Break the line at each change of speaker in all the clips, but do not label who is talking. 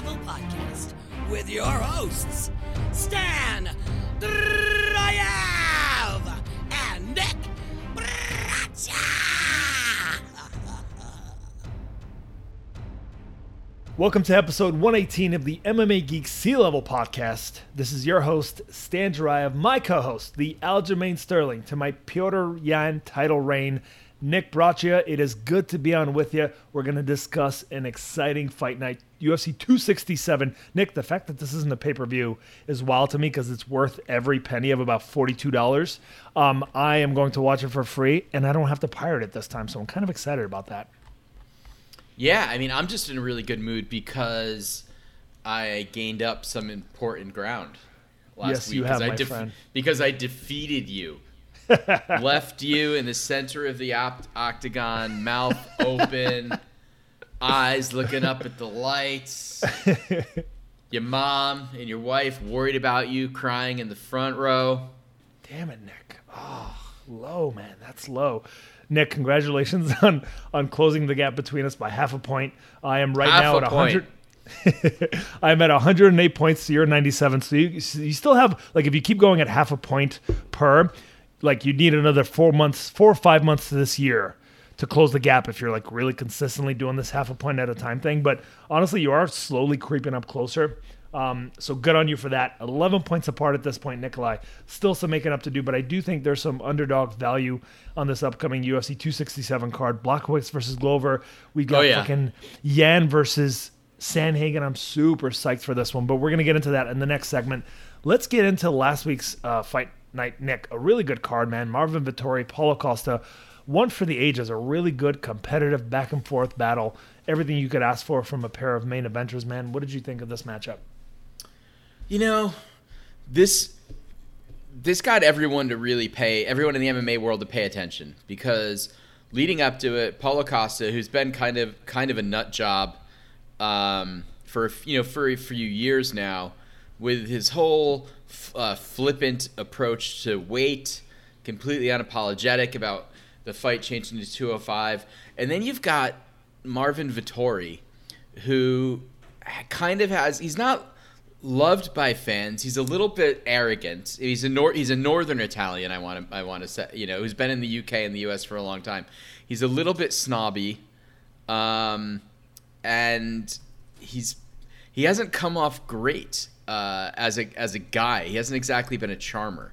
Level Podcast with your hosts, Stan Drayev and Nick Bracha.
Welcome to episode 118 of the MMA Geek Sea Level Podcast. This is your host, Stan Jarayev, my co host, the Aljamain Sterling, to my Piotr Yan title reign, Nick Braccia. It is good to be on with you. We're going to discuss an exciting fight night, UFC 267. Nick, the fact that this isn't a pay per view is wild to me because it's worth every penny of about $42. Um, I am going to watch it for free, and I don't have to pirate it this time, so I'm kind of excited about that.
Yeah, I mean, I'm just in a really good mood because I gained up some important ground last
Yes,
week.
you have,
I
my friend.
Because I defeated you. Left you in the center of the opt- octagon, mouth open, eyes looking up at the lights. your mom and your wife worried about you, crying in the front row.
Damn it, Nick. Oh, low, man. That's low. Nick, congratulations on on closing the gap between us by half a point. I am right
Half
now
a
at
point.
100. I'm at 108 points to your 97. So you, you still have like if you keep going at half a point per, like you need another four months, four or five months to this year to close the gap if you're like really consistently doing this half a point at a time thing. But honestly, you are slowly creeping up closer. Um, so good on you for that. 11 points apart at this point, Nikolai. Still some making up to do, but I do think there's some underdog value on this upcoming UFC 267 card. Blachowicz versus Glover. We got
Oh, yeah.
fucking Yan versus Sandhagen. I'm super psyched for this one, but we're gonna get into that in the next segment. Let's get into last week's uh, fight night, Nick. A really good card, man. Marvin Vettori, Paulo Costa. One for the ages, a really good competitive back and forth battle. Everything you could ask for from a pair of main eventers, man. What did you think of this matchup?
You know, this this got everyone to really pay everyone in the MMA world to pay attention because leading up to it, Paulo Costa, who's been kind of kind of a nut job um, for you know for a few years now, with his whole f- uh, flippant approach to weight, completely unapologetic about the fight changing to 205, and then you've got Marvin Vettori, who kind of has he's not loved by fans. He's a little bit arrogant. He's a nor- he's a northern Italian. I want to I want to say you know who's been in the UK and the US for a long time. He's a little bit snobby, um, and he's he hasn't come off great uh, as a as a guy. He hasn't exactly been a charmer.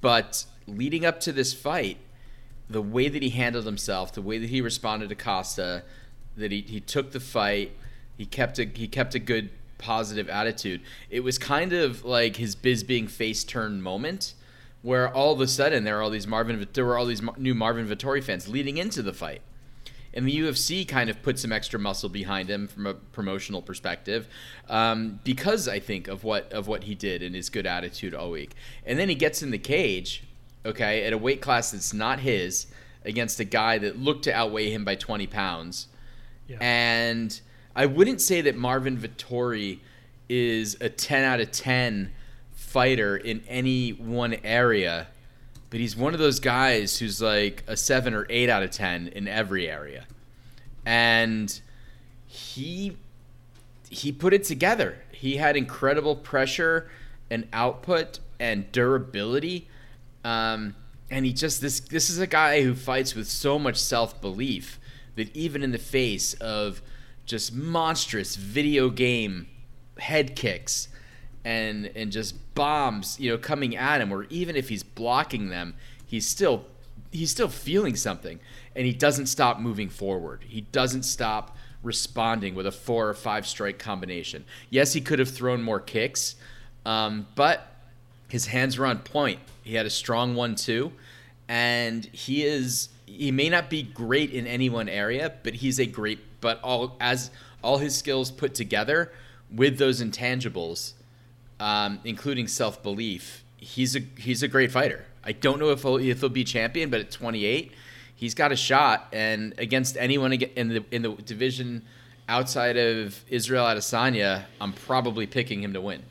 But leading up to this fight, the way that he handled himself, the way that he responded to Costa, that he, he took the fight, he kept a he kept a good positive attitude. It was kind of like his biz being face turned moment, where all of a sudden there are all these Marvin there were all these new Marvin Vettori fans leading into the fight. And the UFC kind of put some extra muscle behind him from a promotional perspective, um, because I think of what of what he did and his good attitude all week. And then he gets in the cage, okay, at a weight class that's not his, against a guy that looked to outweigh him by 20 pounds.
Yeah.
And I wouldn't say that Marvin Vettori is a 10 out of 10 fighter in any one area, but he's one of those guys who's like a 7 or 8 out of 10 in every area. And he he put it together. He had incredible pressure and output and durability. Um, and he just this this is a guy who fights with so much self belief that even in the face of just monstrous video game head kicks and and just bombs, you know, coming at him, or even if he's blocking them, he's still he's still feeling something, and he doesn't stop moving forward. He doesn't stop responding with a four or five strike combination. Yes, he could have thrown more kicks, um, but his hands were on point. He had a strong one too, and he is he may not be great in any one area, but he's a great but all as all his skills put together with those intangibles, um, including self belief, he's a he's a great fighter. I don't know if he'll, if he'll be champion, but at 28, he's got a shot. And against anyone in the in the division outside of Israel Adesanya, I'm probably picking him to win.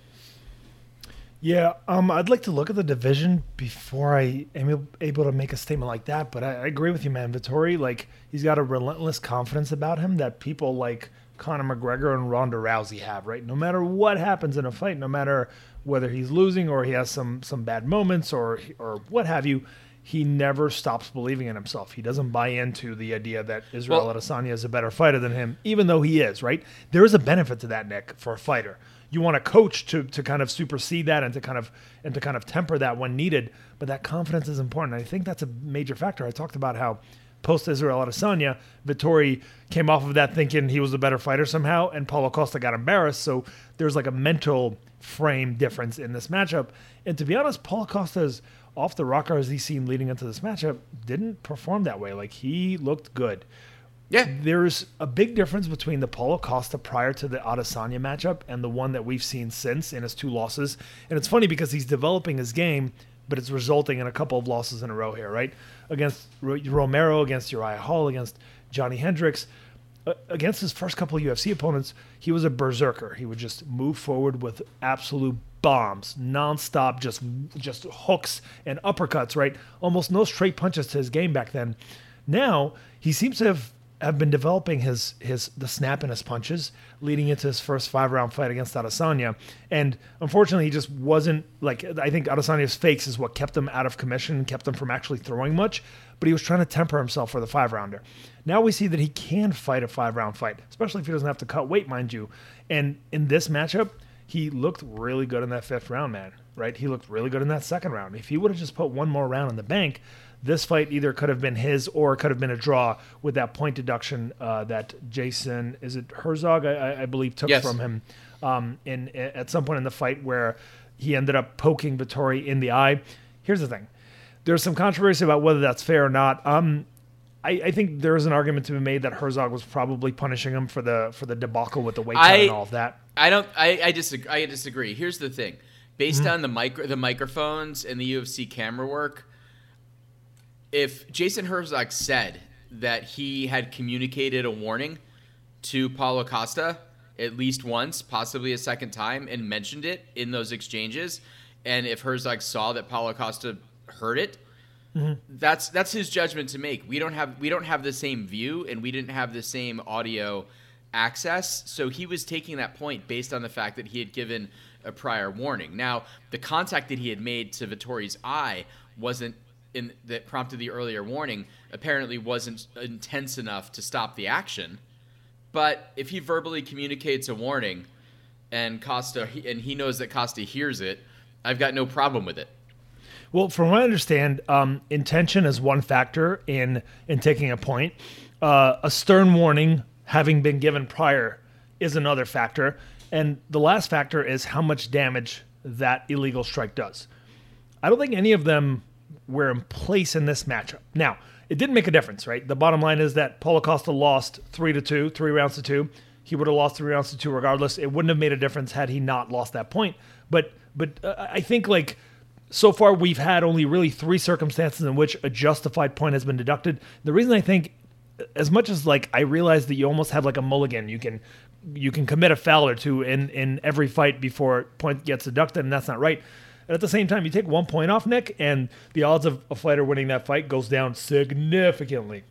Yeah, um, I'd like to look at the division before I am able to make a statement like that. But I, I agree with you, man. Vettori, like he's got a relentless confidence about him that people like Conor McGregor and Ronda Rousey have. Right, no matter what happens in a fight, no matter whether he's losing or he has some some bad moments or or what have you, he never stops believing in himself. He doesn't buy into the idea that Israel
Well-
Adesanya is a better fighter than him, even though he is. Right, there is a benefit to that, Nick, for a fighter you want a coach to to kind of supersede that and to kind of and to kind of temper that when needed. But that confidence is important. I think that's a major factor. I talked about how post Israel Adesanya, Vettori came off of that thinking he was a better fighter somehow, and Paulo Costa got embarrassed. So there's like a mental frame difference in this matchup. And to be honest, Paulo Costa's off the rocker as he seemed leading into this matchup didn't perform that way. Like he looked good
Yeah.
there's a big difference between the Paulo Costa prior to the Adesanya matchup and the one that we've seen since in his two losses. And it's funny because he's developing his game, but it's resulting in a couple of losses in a row here, right? Against Romero, against Uriah Hall, against Johnny Hendricks. Against his first couple UFC opponents, he was a berserker. He would just move forward with absolute bombs, nonstop, just just hooks and uppercuts, right? Almost no straight punches to his game back then. Now he seems to have have been developing his his the snap in his punches leading into his first five round fight against Adesanya, and unfortunately he just wasn't like I think Adesanya's fakes is what kept him out of commission kept him from actually throwing much. But he was trying to temper himself for the five rounder. Now we see that he can fight a five round fight, especially if he doesn't have to cut weight, mind you. And in this matchup, he looked really good in that fifth round, man. Right? He looked really good in that second round. If he would have just put one more round in the bank, this fight either could have been his or it could have been a draw with that point deduction uh, that Jason is it Herzog I, I- I believe took
Yes.
from him um, in at some point in the fight where he ended up poking Vettori in the eye. Here's the thing: there's some controversy about whether that's fair or not. Um, I, I think there is an argument to be made that Herzog was probably punishing him for the for the debacle with the weight cut
I-
and all of that.
I don't. I, I disagree. I disagree. Here's the thing: based
Mm-hmm.
on the micro, the microphones and the UFC camera work, if Jason Herzog said that he had communicated a warning to Paulo Costa at least once, possibly a second time, and mentioned it in those exchanges, and if Herzog saw that Paulo Costa heard it, mm-hmm. that's that's his judgment to make. We don't have we don't have the same view, and we didn't have the same audio access. So he was taking that point based on the fact that he had given a prior warning. Now, the contact that he had made to Vettori's eye wasn't in that prompted the earlier warning. Apparently, wasn't intense enough to stop the action. But if he verbally communicates a warning, and Costa and he knows that Costa hears it, I've got no problem with it.
Well, from what I understand, um, intention is one factor in in taking a point. Uh, a stern warning having been given prior is another factor, and the last factor is how much damage that illegal strike does. I don't think any of them were in place in this matchup. Now, it didn't make a difference, right? The bottom line is that Paulo Costa lost three to two, three rounds to two. He would have lost three rounds to two regardless. It wouldn't have made a difference had he not lost that point. But but uh, I think like so far we've had only really three circumstances in which a justified point has been deducted. The reason I think as much as like I realize that you almost have like a mulligan, you can you can commit a foul or two in in every fight before point gets deducted, and that's not right. And at the same time, you take one point off Nick, and the odds of a fighter winning that fight goes down significantly.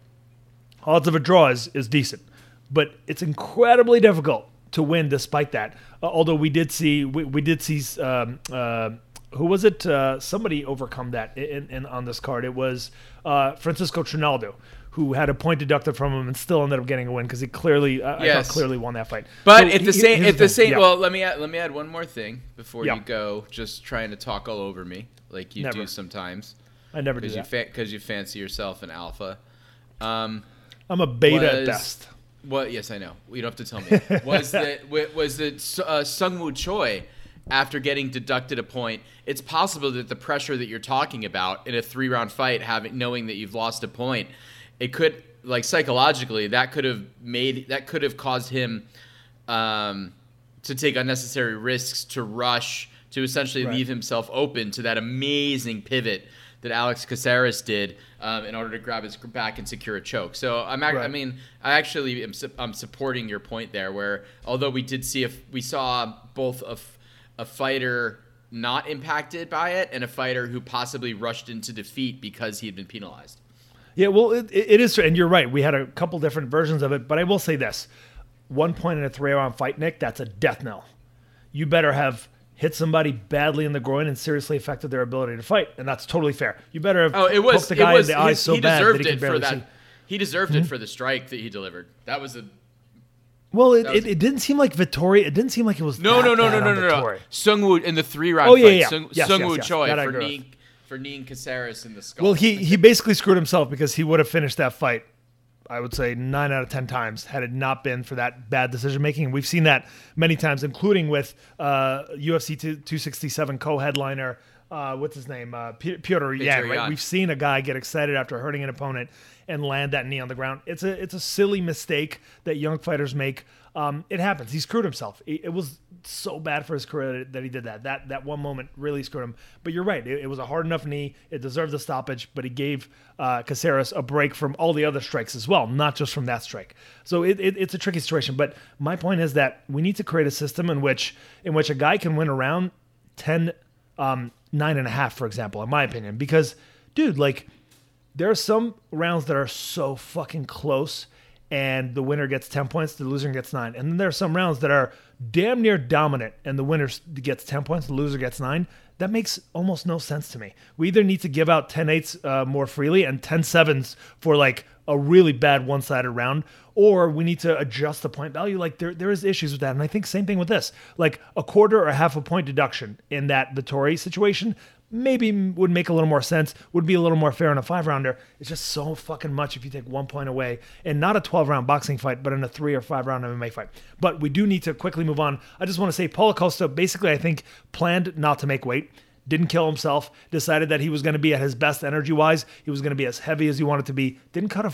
Odds of a draw is, is decent, but it's incredibly difficult to win despite that. Uh, although we did see we, we did see um, uh, who was it? Uh, somebody overcome that in, in on this card. It was uh, Francisco Trinaldo who had a point deducted from him and still ended up getting a win because he clearly uh, I
Yes.
thought clearly won that fight.
But
So
at
he-
the same, at the same,
Yeah.
well, let me add, let me add one more thing before
Yeah.
you go. Just trying to talk all over me like you
Never.
do sometimes
I never do
because you
that.
because you fancy yourself an alpha. Um,
I'm a beta at best.
What? Yes, I know. You don't have to tell me. Was that wa- was that uh, Sungwoo Choi? After getting deducted a point, it's possible that the pressure that you're talking about in a three round fight, having knowing that you've lost a point, it could like psychologically that could have made that could have caused him um, to take unnecessary risks to rush to essentially
Right.
leave himself open to that amazing pivot that Alex Caceres did um, in order to grab his back and secure a choke. So I'm, ac- I mean, I actually am su- I'm supporting your point there. Where although we did see if we saw both a, f- a fighter not impacted by it, and a fighter who possibly rushed into defeat because he had been penalized.
Yeah, well, it, it is, and you're right. We had a couple different versions of it, but I will say this: one point in a three-round fight, Nick, that's a death knell. You better have hit somebody badly in the groin and seriously affected their ability to fight, and that's totally fair. You better have
Oh, it was.
poked the guy
was
in the eyes so
he
bad
deserved
that he
it for that.
see.
He deserved it mm-hmm. for the strike that he delivered. That was a
Well, it, it, it didn't seem like Vettori. It didn't seem like it was
no, no, no, no, no, no, no.
Vettori.
Sung in the three round
Oh, yeah,
fight.
yeah.
Sung,
Yes,
Sung
yes, yes.
Choi
That
for
agree
kneeing Caceres in the skull.
Well, he he basically screwed himself because he would have finished that fight. I would say nine out of ten times had it not been for that bad decision making. We've seen that many times, including with uh, UFC 267 co-headliner. Uh, what's his name? Uh, Piotr Yan. Right? We've seen a guy get excited after hurting an opponent and land that knee on the ground. It's a it's a silly mistake that young fighters make. Um, it happens. He screwed himself. It, it was so bad for his career that he did that. That that one moment really screwed him. But you're right. It, it was a hard enough knee. It deserved the stoppage, but he gave uh, Caceres a break from all the other strikes as well, not just from that strike. So it, it, it's a tricky situation. But my point is that we need to create a system in which in which a guy can win around 10, um, nine and a half, for example, in my opinion, because dude, like there are some rounds that are so fucking close and the winner gets 10 points, the loser gets nine. And then there are some rounds that are damn near dominant and the winner gets 10 points, the loser gets nine. That makes almost no sense to me. We either need to give out 10 eights uh, more freely and 10 sevens for like a really bad one sided round, or we need to adjust the point value. Like there, there is issues with that. And I think same thing with this. Like a quarter or half a point deduction in that Vettori situation maybe would make a little more sense, would be a little more fair in a five rounder. It's just so fucking much if you take one point away and not a 12 round boxing fight, but in a three or five round MMA fight. But we do need to quickly move on. I just want to say Paulo Costa basically, I think, planned not to make weight. Didn't kill himself. Decided that he was going to be at his best energy wise. He was going to be as heavy as he wanted to be. Didn't cut a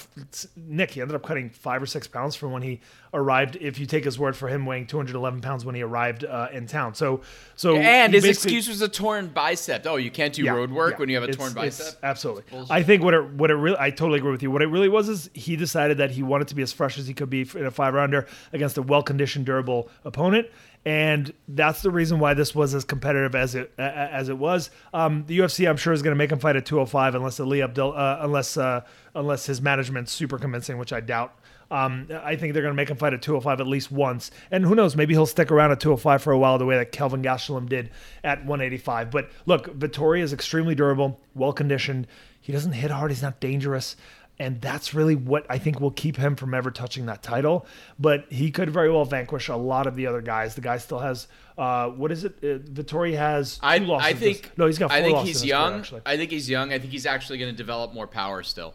Nick. He ended up cutting five or six pounds from when he arrived. If you take his word for him weighing 211 pounds when he arrived uh, in town. So so
and his excuse was a torn bicep. Oh, you can't do
yeah,
road work
yeah.
when you have a torn bicep.
Absolutely. I think what it what it really I totally agree with you. What it really was is he decided that he wanted to be as fresh as he could be in a five rounder against a well conditioned, durable opponent. And that's the reason why this was as competitive as it as it was. Um, the UFC, I'm sure, is going to make him fight at 205 unless Ali Abdul, uh, unless uh, unless his management's super convincing, which I doubt. Um, I think they're going to make him fight at 205 at least once. And who knows, maybe he'll stick around at 205 for a while the way that Kelvin Gastelum did at 185. But look, Vettori is extremely durable, well conditioned. He doesn't hit hard, he's not dangerous. And that's really what I think will keep him from ever touching that title. But he could very well vanquish a lot of the other guys. The guy still has, uh, what is it? Uh, Vettori has two
I,
losses.
I
this-
think
no, he's got four
I think he's
career,
young.
actually.
I think he's young. I think he's actually going to develop more power still.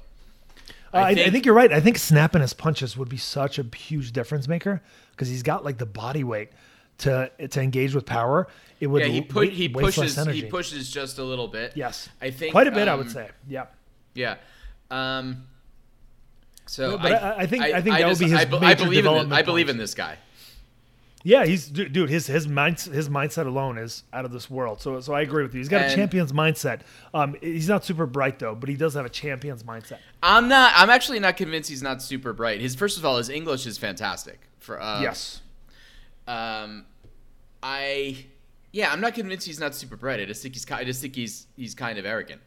Uh, I, I think, you're right. I think snapping his punches would be such a huge difference maker because he's got like the body weight to to engage with power. It would
Yeah, he put he pushes he pushes just a little bit.
Yes,
I think
quite a bit. I would
um,
say. Yeah.
Yeah. Um, so
No, but I- I think- I think that would
just-
be his
I, be- I
major
believe in this, I believe in this guy.
Yeah, he's dude. His his mind his mindset alone is out of this world. So so I agree with you. He's got a champion's mindset. Um, he's not super bright though, but he does have a champion's mindset.
I'm not. I'm actually not convinced he's not super bright. His first of all, his English is fantastic. For uh,
yes.
Um, I yeah, I'm not convinced he's not super bright. I just think he's I just think he's he's kind of arrogant.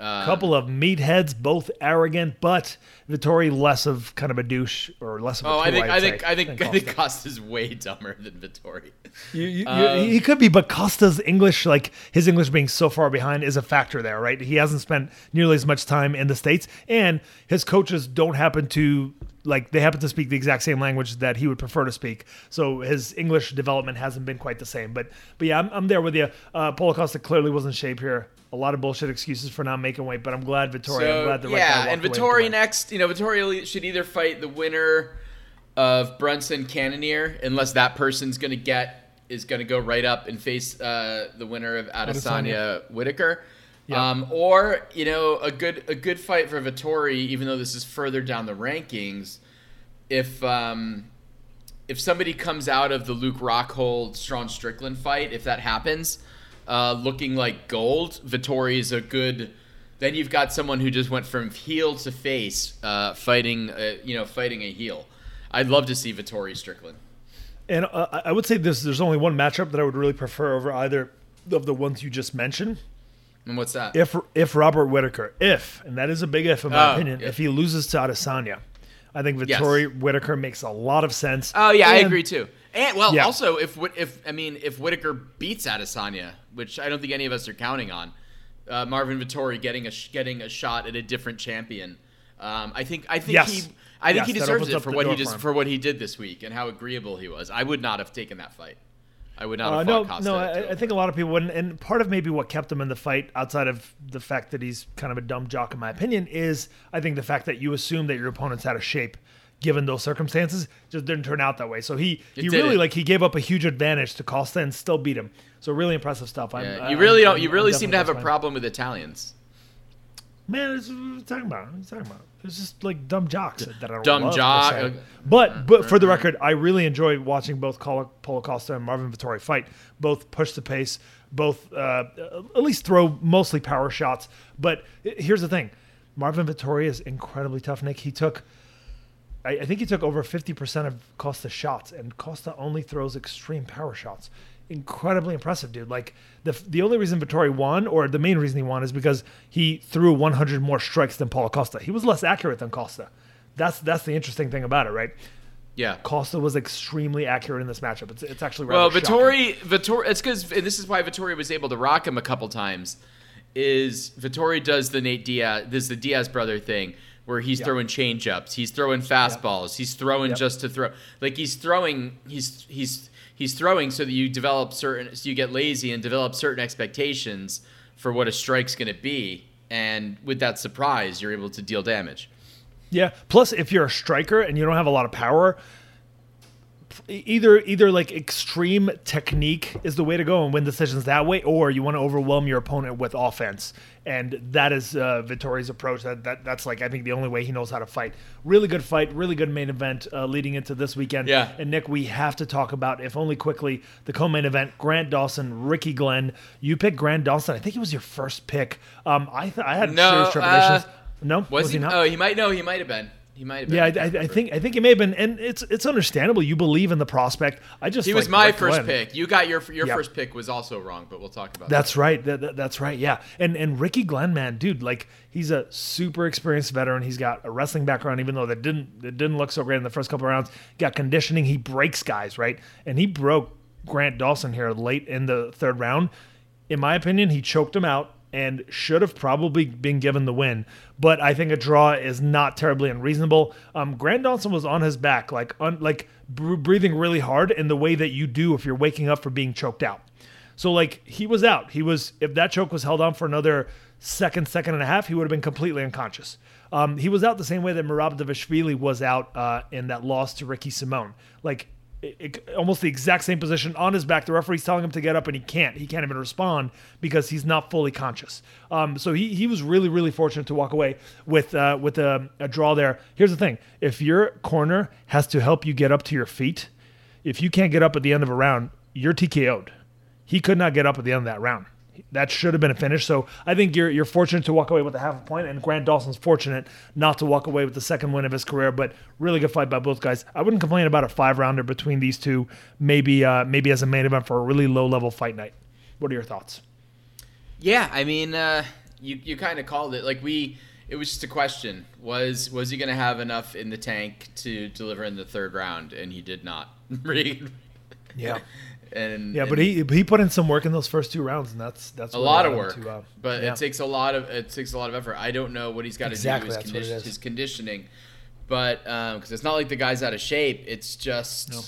Um,
couple of meatheads, both arrogant, but Vettori less of kind of a douche or less of a
Oh,
tool,
I think I think I think
than
I think Costa's way dumber than Vettori.
You, you, you-
Um,
he could be, but Costa's English, like his English being so far behind, is a factor there, right? He hasn't spent nearly as much time in the states, and his coaches don't happen to like they happen to speak the exact same language that he would prefer to speak. So his English development hasn't been quite the same. But but yeah, I'm, I'm there with you. Uh, Paulo Costa clearly was in shape here. A lot of bullshit excuses for not making weight, but I'm glad Vettori. I'm glad the right
yeah,
guy
and
walked away with the Vettori
next. You know, Vettori should either fight the winner of Brunson Cannonier, unless that person's going to get is going to go right up and face uh, the winner of Adesanya Whitaker.
Yeah.
Um, or you know a good a good fight for Vettori, even though this is further down the rankings. If um, if somebody comes out of the Luke Rockhold Sean Strickland fight, if that happens, uh, looking like gold, Vettori is a good. Then you've got someone who just went from heel to face, uh, fighting, uh, you know, fighting a heel. I'd love to see Vettori Strickland.
And uh, I- I would say this: there's only one matchup that I would really prefer over either of the ones you just mentioned.
And what's that?
If if Robert Whitaker, if and that is a big if in my
Oh,
opinion,
yeah.
if he loses to Adesanya, I think
Yes.
Vettori Whitaker makes a lot of sense.
Oh yeah, I agree too. And well,
Yeah.
also if if I mean if Whitaker beats Adesanya, which I don't think any of us are counting on, uh, Marvin Vettori getting a getting a shot at a different champion. Um, I think I think
Yes.
he I think
Yes,
he deserves it for what he just
for
what he did this week and how agreeable he was. I would not have taken that fight. I would not
Uh,
have
no,
Costa.
no, I, I think a lot of people wouldn't. And part of maybe what kept him in the fight, outside of the fact that he's kind of a dumb jock, in my opinion, is I think the fact that you assume that your opponent's out of shape, given those circumstances, just didn't turn out that way. So he
It
he really
didn't.
like he gave up a huge advantage to Costa and still beat him. So really impressive stuff. I'm,
Yeah,
I-
you really
I'm-
don't. You
I'm
really seem to have a problem with Italians.
Man, it's, what are you talking about? What are you talking about? It's just like dumb jocks that I don't
Dumb jock-
se.
uh,
But but for the record, I really enjoy watching both Paulo Costa and Marvin Vettori fight. Both push the pace, both uh, at least throw mostly power shots. But here's the thing: Marvin Vettori is incredibly tough. Nick, he took. I, I think he took over 50% of Costa's shots, and Costa only throws extreme power shots. Incredibly impressive, dude. Like the the only reason Vettori won, or the main reason he won, is because he threw 100 more strikes than Paulo Costa. He was less accurate than Costa. That's that's the interesting thing about it, right?
Yeah.
Costa was extremely accurate in this matchup. It's, it's actually
Well,
shocking.
Vettori, Vettori, it's because, and this is why Vettori was able to rock him a couple times. Is Vettori does the Nate Diaz, this is the Diaz brother thing, where he's throwing change ups, he's throwing fastballs, he's throwing
Yep.
just to throw, like he's throwing, he's he's he's throwing so that you develop certain, so you get lazy and develop certain expectations for what a strike's going to be, and with that surprise, you're able to deal damage.
Yeah. Plus, if you're a striker and you don't have a lot of power, either either like extreme technique is the way to go and win decisions that way, or you want to overwhelm your opponent with offense, and that is uh, Vettori's approach. That, that that's like I think the only way he knows how to fight. Really good fight, really good main event uh, leading into this weekend.
Yeah.
And Nick, we have to talk about, if only quickly, the co-main event: Grant Dawson, Ricky Glenn. You picked Grant Dawson. I think it was your first pick. Um, I th- I had
No,
serious trepidations.
uh,
no,
Was, he?
not?
Oh, he might. No, he might have been. He might have been.
Yeah, I, I, I think I think it may have been, and it's it's understandable. You believe in the prospect. I just
He was my first
Glenn.
pick. You got your your first pick was also wrong, but we'll talk about that.
That's right. That, that- that's right. Yeah, and and Ricky Glenn, man, dude, like he's a super experienced veteran. He's got a wrestling background, even though that didn't it didn't look so great in the first couple of rounds. Got conditioning. He breaks guys, right? And he broke Grant Dawson here late in the third round. In my opinion, he choked him out and should have probably been given the win. But I think a draw is not terribly unreasonable. Um, Grant Dawson was on his back, like un, like br- breathing really hard in the way that you do if you're waking up from being choked out. So like he was out. He was if that choke was held on for another second, second and a half, he would have been completely unconscious. Um, he was out the same way that Merab Dvalishvili was out uh, in that loss to Ricky Simon. Like almost the exact same position on his back. The referee's telling him to get up, and he can't. He can't even respond because he's not fully conscious. Um, so he he was really really fortunate to walk away with uh, with a, a draw there. Here's the thing: if your corner has to help you get up to your feet, if you can't get up at the end of a round, you're TKO'd. He could not get up at the end of that round. That should have been a finish. So I think you're you're fortunate to walk away with a half a point, and Grant Dawson's fortunate not to walk away with the second win of his career. But really good fight by both guys. I wouldn't complain about a five rounder between these two. Maybe uh, maybe as a main event for a really low level fight night. What are your thoughts?
Yeah, I mean, uh, you you kind of called it. Like we, it was just a question: was was he going to have enough in the tank to deliver in the third round? And he did not. Reed.
Yeah.
and
Yeah,
and
but he he put in some work in those first two rounds, and that's that's
a lot of work.
to, uh,
but
yeah.
it takes a lot of it takes a lot of effort. I don't know what he's got to
Exactly,
do his, condi- his conditioning, but because it's not like the guy's out of shape. It's just.
No.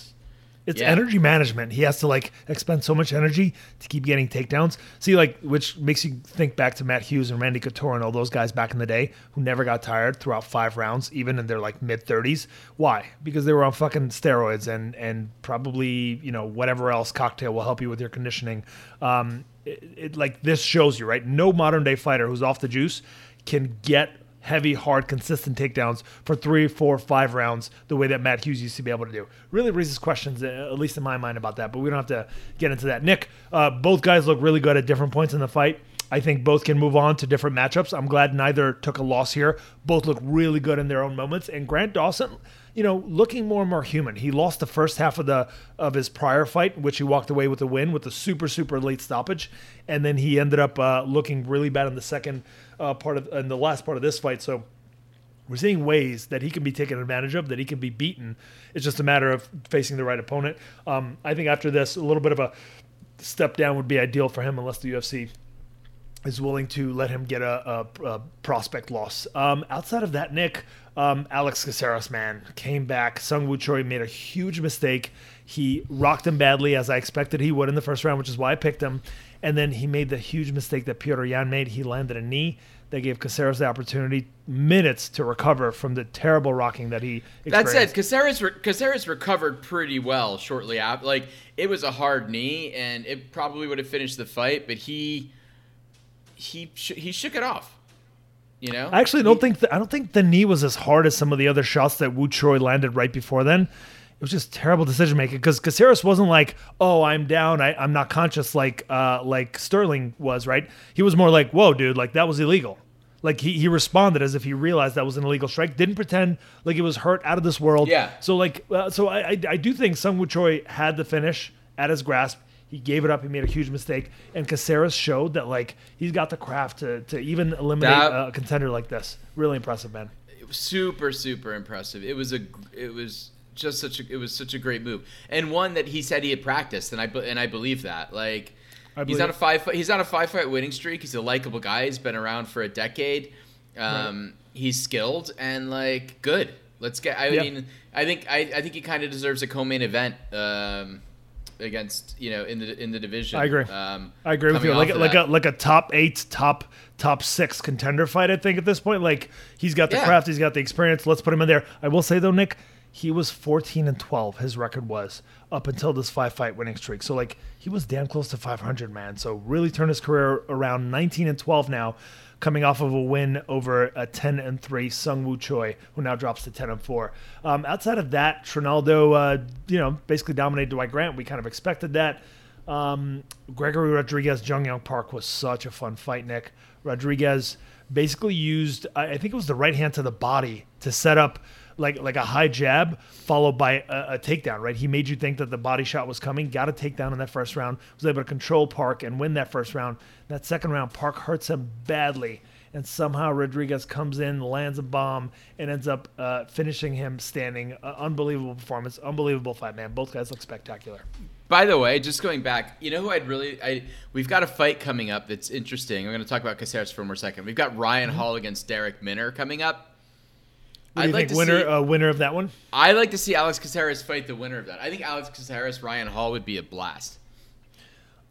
It's
Yeah.
energy management. He has to like expend so much energy to keep getting takedowns. See, like, which makes you think back to Matt Hughes and Randy Couture and all those guys back in the day who never got tired throughout five rounds, even in their like mid thirties. Why? Because they were on fucking steroids and and probably you know whatever else cocktail will help you with your conditioning. Um, it, it like this shows you right. No modern day fighter who's off the juice can get heavy, hard, consistent takedowns for three, four, five rounds, the way that Matt Hughes used to be able to do. Really raises questions, uh, at least in my mind, about that. But we don't have to get into that. Nick, uh, both guys look really good at different points in the fight. I think both can move on to different matchups. I'm glad neither took a loss here. Both look really good in their own moments. And Grant Dawson, you know, looking more and more human. He lost the first half of the of his prior fight, which he walked away with a win with a super super late stoppage, and then he ended up uh, looking really bad in the second uh, part of in the last part of this fight. So we're seeing ways that he can be taken advantage of, that he can be beaten. It's just a matter of facing the right opponent. Um, I think after this, a little bit of a step down would be ideal for him, unless the UFC is willing to let him get a, a, a prospect loss. Um, outside of that, Nick, um, Alex Caceres, man, came back. Sung Woo Choi made a huge mistake. He rocked him badly, as I expected he would in the first round, which is why I picked him. And then he made the huge mistake that Petr Yan made. He landed a knee that gave Caceres the opportunity minutes to recover from the terrible rocking that he experienced.
That said, Caceres, re- Caceres recovered pretty well shortly after. Like, it was a hard knee, and it probably would have finished the fight, but he he sh- he shook it off. You know,
I actually don't think the, I don't think the knee was as hard as some of the other shots that Woo Choi landed right before then. It was just terrible decision making because Caceres wasn't like, "Oh, I'm down, I, I'm not conscious," like uh, like Sterling was, right? He was more like, "Whoa, dude, like that was illegal." Like he, he responded as if he realized that was an illegal strike. Didn't pretend like it was hurt out of this world.
Yeah.
So like uh, so I, I I do think Sung Choi had the finish at his grasp. He gave it up. He made a huge mistake, and Caceres showed that like he's got the craft to to even eliminate
That-
a contender like this. Really impressive, man.
it was super super impressive. It was a it was just such a it was such a great move and one that he said he had practiced and I and I believe that like
I
he's
believe-
on a five fight, he's on a five fight winning streak. He's a likable guy. He's been around for a decade. Um, He's skilled and like good. Let's get. I
Yeah.
mean, I think I, I think he kind of deserves a co-main event um, against you know in the in the division.
I agree.
Um,
I agree with you. Like like
that.
a like a top eight, top top six contender fight. I think at this point, like he's got the
Yeah.
craft, he's got the experience. Let's put him in there. I will say though, Nick, he was 14 and 12. His record was up until this five fight winning streak. So like he was damn close to 500, man. So really turned his career around. 19 and 12 now, coming off of a win over a 10 and three Sung Woo Choi, who now drops to 10 and four. Um, outside of that, Trinaldo, uh, you know, basically dominated Dwight Grant. We kind of expected that. Um, Gregory Rodrigues, Jun Yong Park was such a fun fight, Nick. Rodrigues basically used, I think it was the right hand to the body to set up like like a high jab followed by a, a takedown, right? He made you think that the body shot was coming, got a takedown in that first round, was able to control Park and win that first round. That second round, Park hurts him badly. And somehow Rodrigues comes in, lands a bomb, and ends up uh, finishing him standing. Uh, unbelievable performance, unbelievable fight, man. Both guys look spectacular.
By the way, just going back, you know who I'd really I we've got a fight coming up that's interesting. I'm going to talk about Caceres for more second. We've got Ryan Hall against Darrick Minner coming up.
What do
I'd like
think,
to
winner
see
uh, winner of that one?
I like to see Alex Caceres fight the winner of that. I think Alex Caceres Ryan Hall would be a blast.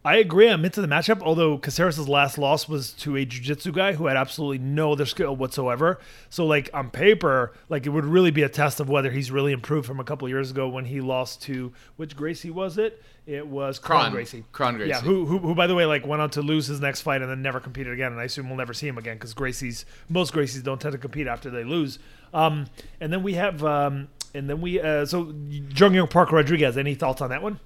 I agree. I'm into the matchup. Although Caceres' last loss was to a jiu-jitsu guy who had absolutely no other skill whatsoever. So, like on paper, like it would really be a test of whether he's really improved from a couple years ago when he lost to which Gracie was it? It was Kron. Gracie.
Kron Gracie.
Yeah, who, who who by the way like went on to lose his next fight and then never competed again. And I assume we'll never see him again because Gracie's most Gracies don't tend to compete after they lose. Um, and then we have um, and then we uh, so Jun Yong Park Rodrigues. Any thoughts on that one?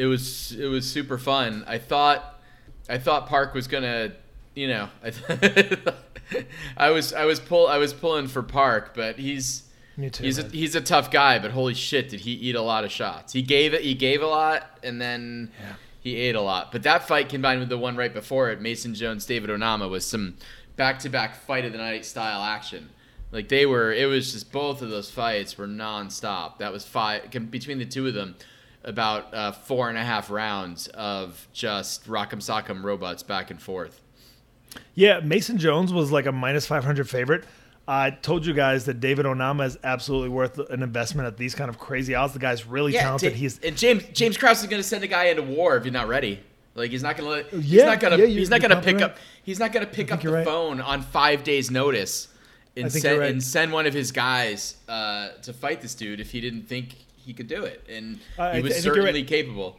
It was it was super fun. I thought I thought Park was gonna, you know, I, I was I was pull I was pulling for Park, but he's
too.
he's a, he's a tough guy. But holy shit, did he eat a lot of shots? He gave it. He gave a lot, and then he ate a lot. But that fight combined with the one right before it, Mason Jones, David Onama, was some back to back fight of the night style action. Like they were, it was just both of those fights were nonstop. That was five between the two of them, about uh, four and a half rounds of just rock'em sock'em robots back and forth.
Yeah, Mason Jones was like a minus 500 favorite. I told you guys that David Onama is absolutely worth an investment at these kind of crazy odds. The guy's really talented.
Ta-
He's
and James James Krause is going to send a guy into war if you're not ready. Like he's not going to let. He's
Yeah,
not going to.
yeah,
he's not going to pick
right.
up. He's not going to pick up the
right.
phone on five days' notice and send
right.
and send one of his guys uh, to fight this dude if he didn't think he could do it, and uh,
I-
he was
right.
certainly capable.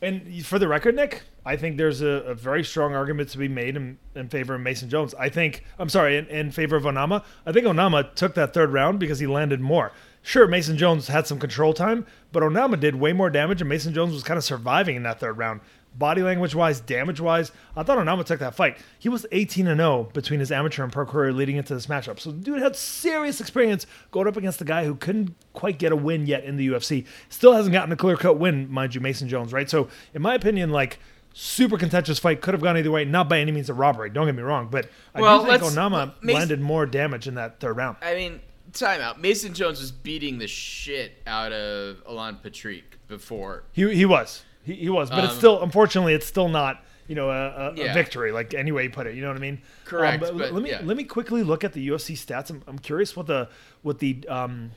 And for the record, Nick, I think there's a, a very strong argument to be made in, in favor of Mason Jones. I think, I'm sorry, in, in favor of Onama. I think Onama took that third round because he landed more. Sure, Mason Jones had some control time, but Onama did way more damage, and Mason Jones was kind of surviving in that third round. Body language wise, damage wise. I thought Onama took that fight. He was 18 and 0 between his amateur and pro career leading into this matchup. So the dude had serious experience going up against the guy who couldn't quite get a win yet in the UFC. Still hasn't gotten a clear cut win, mind you, Mason Jones, right? So in my opinion, like super contentious fight could have gone either way. Not by any means a robbery. Don't get me wrong, but I
Well,
do think Onama
Mason-
landed more damage in that third round.
I mean, timeout. Mason Jones was beating the shit out of Alan Patrick before.
He he was. He, he was, but it's
Um,
still unfortunately it's still not you know a, a, a victory like any way you put it. You know what I mean?
Correct,
but,
but
let me
yeah.
let me quickly look at the UFC stats. I'm, I'm curious what the what the um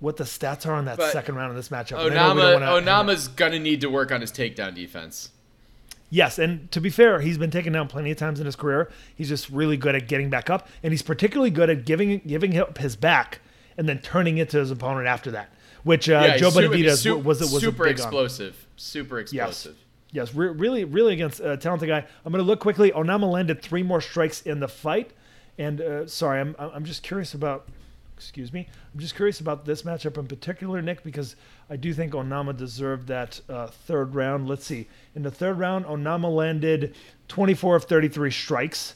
what the stats are on that
But
second round of this matchup. And I know we
Onama, Onama's gonna need to work on his takedown defense.
Yes, and to be fair, he's been taken down plenty of times in his career. He's just really good at getting back up, and he's particularly good at giving giving up his back and then turning it to his opponent after that. Which uh,
yeah,
Joe Benavidez was was
super
a big on.
explosive. Super
Yes.
explosive.
Yes, re- really, really against a talented guy. I'm going to look quickly. Onama landed three more strikes in the fight, and uh, sorry, I'm I'm just curious about. Excuse me. I'm just curious about this matchup in particular, Nick, because I do think Onama deserved that uh, third round. Let's see. In the third round, Onama landed 24 of 33 strikes.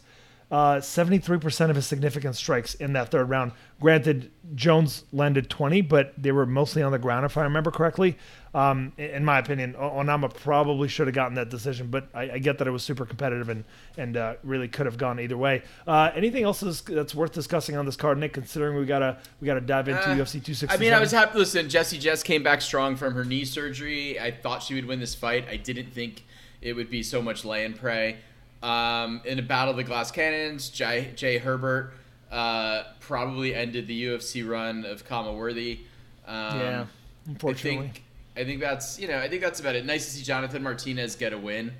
Uh, 73% of his significant strikes in that third round. Granted, Jones landed 20, but they were mostly on the ground, if I remember correctly. Um, in my opinion, Onama probably should have gotten that decision, but I, I get that it was super competitive and and uh, really could have gone either way. Uh, anything else that's, that's worth discussing on this card, Nick? Considering we gotta we gotta dive into
Uh,
UFC 267.
I mean, I was happy. Listen, Jesse Jess came back strong from her knee surgery. I thought she would win this fight. I didn't think it would be so much lay and pray. Um, in a battle of the glass cannons, Jai, Jai Herbert uh, probably ended the UFC run of Khama Worthy. Um,
yeah,
I
unfortunately.
think I think that's you know I think that's about it. Nice to see Jonathan Martinez get a win.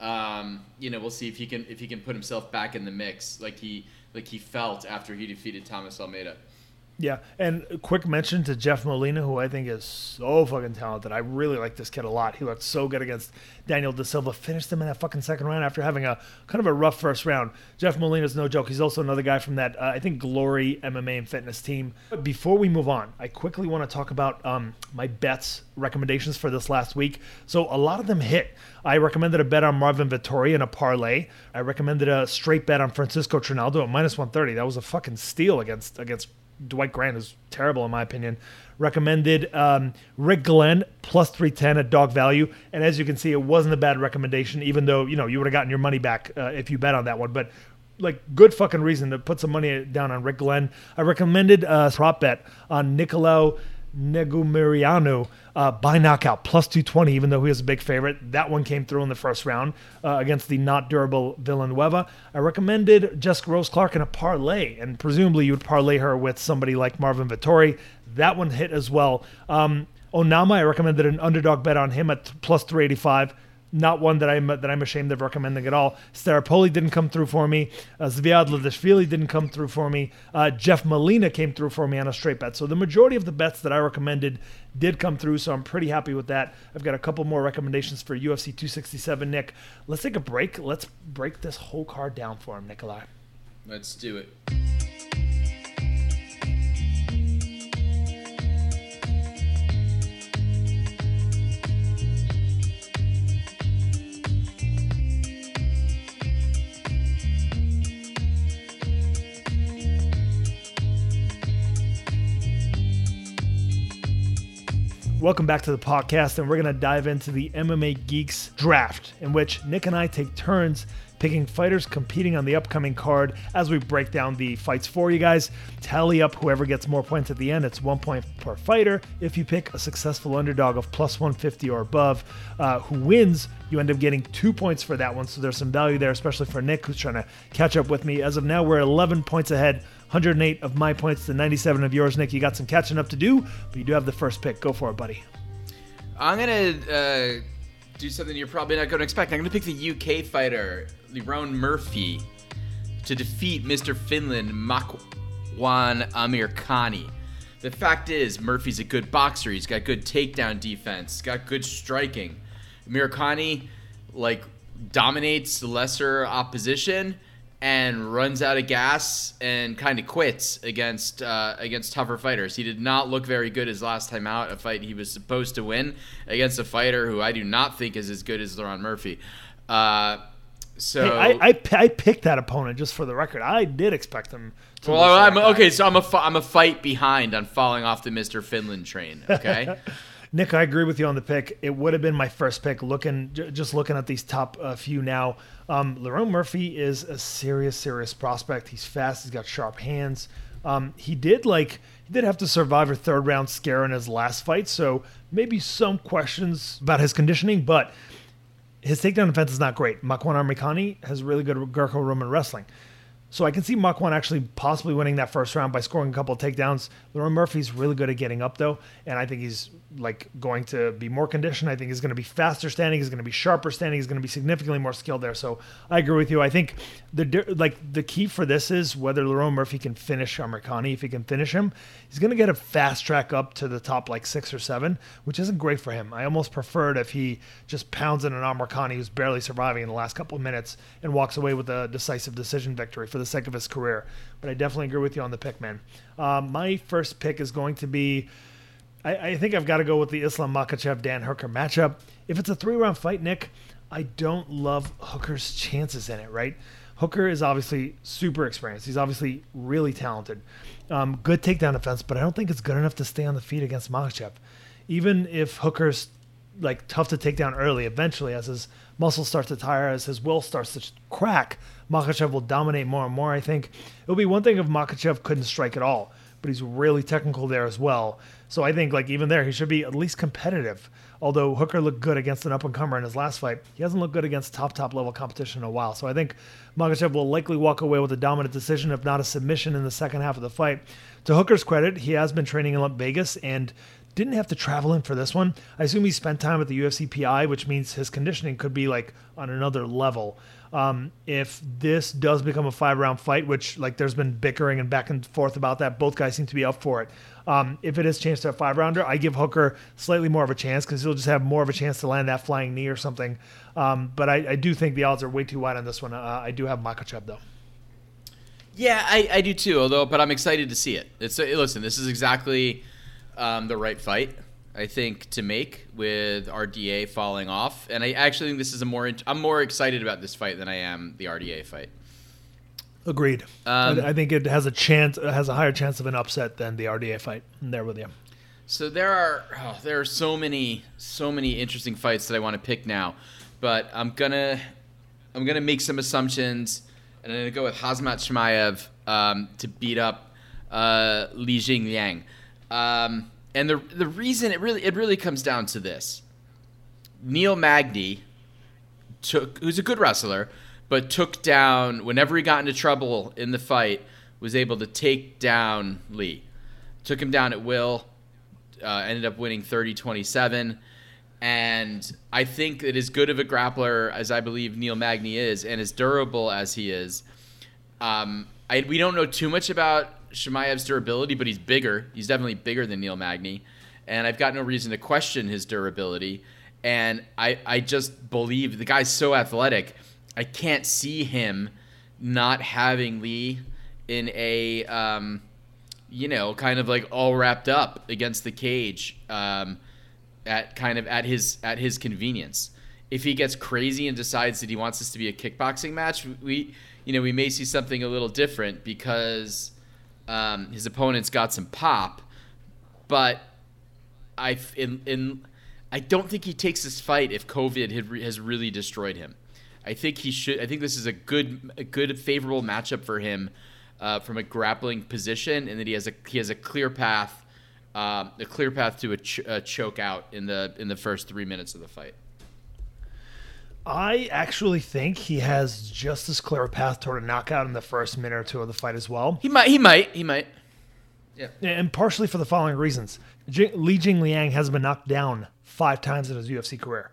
Um, you know we'll see if he can if he can put himself back in the mix like he like he felt after he defeated Thomas Almeida.
Yeah, and quick mention to Jeff Molina, who I think is so fucking talented. I really like this kid a lot. He looked so good against Daniel da Silva. Finished him in that fucking second round after having a kind of a rough first round. Jeff Molina's no joke. He's also another guy from that uh, I think Glory MMA and Fitness team. But before we move on, I quickly want to talk about um, my bets recommendations for this last week. So a lot of them hit. I recommended a bet on Marvin Vettori in a parlay. I recommended a straight bet on Francisco Trinaldo at minus 130. That was a fucking steal against against Dwight Grant is terrible in my opinion. Recommended um, Rick Glenn plus 310 at dog value. And as you can see, it wasn't a bad recommendation, even though, you know, you would have gotten your money back uh, if you bet on that one. But like good fucking reason to put some money down on Rick Glenn. I recommended a prop bet on Nicolae Negumereanu uh, by knockout plus 220, even though he was a big favorite. That one came through in the first round uh, against the not durable Villanueva. I recommended Jessica Rose Clark in a parlay, and presumably you would parlay her with somebody like Marvin Vettori. That one hit as well. Um, Onama, I recommended an underdog bet on him at plus 385 not one that I'm that I'm ashamed of recommending at all. Staropoli didn't come through for me. Uh, Zviad didn't come through for me. Uh, Jeff Molina came through for me on a straight bet. So the majority of the bets that I recommended did come through. So I'm pretty happy with that. I've got a couple more recommendations for UFC 267. Nick, let's take a break. Let's break this whole card down for him, Nikolai.
Let's do it.
Welcome back to the podcast, and we're going to dive into the MMA Geeks draft, in which Nick and I take turns picking fighters competing on the upcoming card as we break down the fights for you guys. Tally up whoever gets more points at the end. It's one point per fighter. If you pick a successful underdog of plus 150 or above, uh, who wins, you end up getting two points for that one. So there's some value there, especially for Nick, who's trying to catch up with me. As of now, we're 11 points ahead. 108 of my points to 97 of yours, Nick. You got some catching up to do, but you do have the first pick. Go for it, buddy.
I'm gonna uh, do something you're probably not gonna expect. I'm gonna pick the UK fighter Lerone Murphy to defeat Mr. Finland Makwan Amirkhani. The fact is, Murphy's a good boxer. He's got good takedown defense. Got good striking. Amirkhani, like, dominates the lesser opposition, and runs out of gas and kind of quits against uh, against tougher fighters. He did not look very good his last time out, a fight he was supposed to win against a fighter who I do not think is as good as Lerone Murphy. Uh, so
Hey, I, I, I picked that opponent just for the record. I did expect him. to
well, I'm okay. So I'm a I'm a fight behind on falling off the Mister Finland train. Okay.
Nick, I agree with you on the pick. It would have been my first pick. Looking, just looking at these top uh, few now, um, Lerone Murphy is a serious, serious prospect. He's fast. He's got sharp hands. Um, he did like he did have to survive a third round scare in his last fight, so maybe some questions about his conditioning, but his takedown defense is not great. Makwan Amirkhani has really good Greco-Roman wrestling. So I can see Makwan actually possibly winning that first round by scoring a couple of takedowns. Lerone Murphy's really good at getting up though, and I think he's like going to be more conditioned. I think he's going to be faster standing. He's going to be sharper standing. He's going to be significantly more skilled there. So I agree with you. I think the like the key for this is whether Lerone Murphy can finish Amirkhani. If he can finish him, he's going to get a fast track up to the top like six or seven, which isn't great for him. I almost preferred if he just pounds in an Amirkhani who's barely surviving in the last couple of minutes and walks away with a decisive decision victory for the sake of his career. But I definitely agree with you on the pick, man. Um, my first pick is going to be. I, I think I've got to go with the Islam Makhachev Dan Hooker matchup. If it's a three round fight, Nick, I don't love Hooker's chances in it, right? Hooker is obviously super experienced. He's obviously really talented. Um, good takedown defense, but I don't think it's good enough to stay on the feet against Makhachev. Even if Hooker's like tough to take down early, eventually as his muscles start to tire, as his will starts to crack, Makhachev will dominate more and more. I think it would be one thing if Makhachev couldn't strike at all, but he's really technical there as well. So I think like even there he should be at least competitive. Although Hooker looked good against an up and comer in his last fight, he hasn't looked good against top top level competition in a while. So I think Makhachev will likely walk away with a dominant decision, if not a submission in the second half of the fight. To Hooker's credit, he has been training in Vegas and didn't have to travel in for this one. I assume he spent time at the UFC PI, which means his conditioning could be like on another level. Um, if this does become a five round fight, which like there's been bickering and back and forth about that, both guys seem to be up for it. Um, if it is changed to a five rounder, I give Hooker slightly more of a chance because he'll just have more of a chance to land that flying knee or something. Um, but I, I do think the odds are way too wide on this one. Uh, I do have Makhachev though.
Yeah, I, I do too. Although, but I'm excited to see it. It's uh, listen. This is exactly um, the right fight, I think, to make with RDA falling off. And I actually think this is a more. I'm more excited about this fight than I am the RDA fight.
Agreed.
Um,
I, I think it has a chance, has a higher chance of an upset than the RDA fight. I'm there with you.
So there are oh, there are so many so many interesting fights that I want to pick now, but I'm gonna I'm gonna make some assumptions, and I'm gonna go with Khamzat Chimaev um, to beat up uh, Li Jing Liang. Um, and the the reason it really it really comes down to this: Neil Magny took who's a good wrestler, but took down whenever he got into trouble in the fight, was able to take down Lee, took him down at will uh, ended up winning 30 27. And I think that as good of a grappler as I believe Neil Magny is, and as durable as he is, um, I, we don't know too much about Chimaev's durability, but he's bigger. He's definitely bigger than Neil Magny. And I've got no reason to question his durability. And I, I just believe the guy's so athletic. I can't see him not having Lee in a. Um, you know, kind of like all wrapped up against the cage, um, at kind of at his at his convenience. If he gets crazy and decides that he wants this to be a kickboxing match, we, you know, we may see something a little different because um, his opponent's got some pop. But I in in I don't think he takes this fight if COVID has really destroyed him. I think he should. I think this is a good, a good, favorable matchup for him uh, from a grappling position, and that he has a he has a clear path, um, a clear path to a, ch- a choke out in the in the first three minutes of the fight.
I actually think he has just as clear a path toward a knockout in the first minute or two of the fight as well.
He might. He might. He might. Yeah.
And partially for the following reasons. J- Li Jing Liang has been knocked down five times in his UFC career.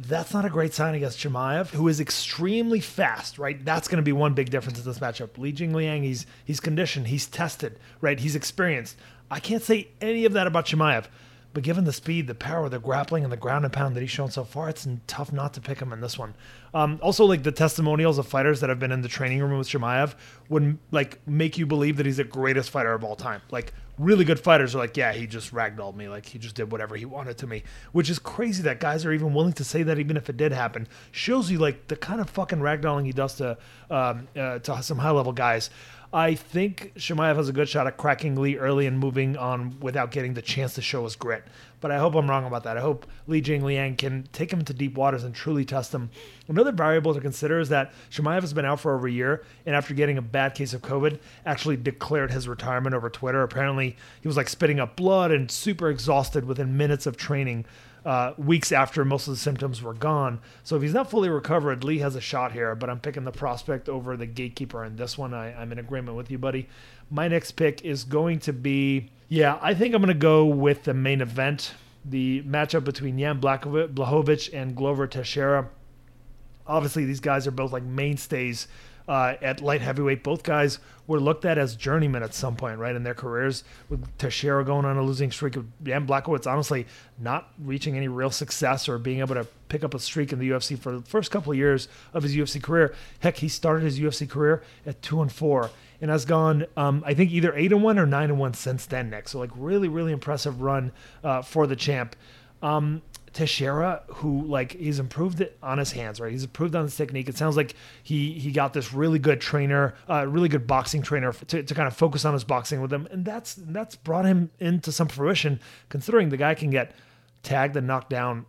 That's not a great sign against Chimaev, who is extremely fast, right? That's going to be one big difference in this matchup. Li Jing Liang, he's he's conditioned, he's tested, right? He's experienced. I can't say any of that about Chimaev, But given the speed, the power, the grappling, and the ground and pound that he's shown so far, it's tough not to pick him in this one. Um, also, like the testimonials of fighters that have been in the training room with Chimaev would like make you believe that he's the greatest fighter of all time. Like really good fighters are like, yeah, he just ragdolled me. Like he just did whatever he wanted to me, which is crazy that guys are even willing to say that even if it did happen. Shows you like the kind of fucking ragdolling he does to um, uh, to some high level guys. I think Chimaev has a good shot at cracking Lee early and moving on without getting the chance to show his grit. But I hope I'm wrong about that. I hope Li Jing Liang can take him to deep waters and truly test him. Another variable to consider is that Chimaev has been out for over a year, and after getting a bad case of COVID, actually declared his retirement over Twitter. Apparently, he was like spitting up blood and super exhausted within minutes of training uh, weeks after most of the symptoms were gone. So if he's not fully recovered, Lee has a shot here, but I'm picking the prospect over the gatekeeper in this one. I, I'm in agreement with you, buddy. My next pick is going to be, yeah, I think I'm going to go with the main event, the matchup between Jan Blachowicz and Glover Teixeira. Obviously, these guys are both like mainstays uh, at light heavyweight. Both guys were looked at as journeymen at some point, right, in their careers. With Teixeira going on a losing streak, Jan Blachowicz honestly not reaching any real success or being able to pick up a streak in the UFC for the first couple of years of his UFC career. Heck, he started his UFC career at two and four and has gone, um, I think, either eight and one or nine and one since then. Nick, so like really, really impressive run uh, for the champ. Um, Teixeira, who like he's improved it on his hands, right? He's improved on his technique. It sounds like he he got this really good trainer, uh, really good boxing trainer to, to kind of focus on his boxing with him, and that's that's brought him into some fruition. Considering the guy can get tagged and knocked down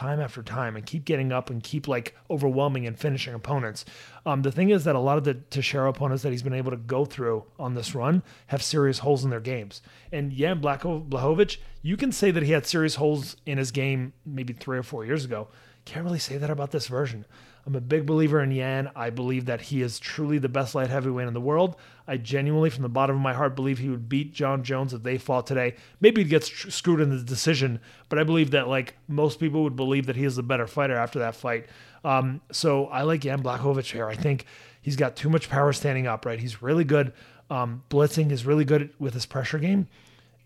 time after time and keep getting up and keep like overwhelming and finishing opponents. Um, the thing is that a lot of the Teixeira opponents that he's been able to go through on this run have serious holes in their games. And Jan Blachowicz, you can say that he had serious holes in his game maybe three or four years ago. Can't really say that about this version. I'm a big believer in Yan. I believe that he is truly the best light heavyweight in the world. I genuinely, from the bottom of my heart, believe he would beat Jon Jones if they fought today. Maybe he gets tr- screwed in the decision, but I believe that like most people would believe that he is the better fighter after that fight. Um, so I like Jan Blachowicz here. I think he's got too much power standing up. Right, he's really good. Um, blitzing is really good with his pressure game.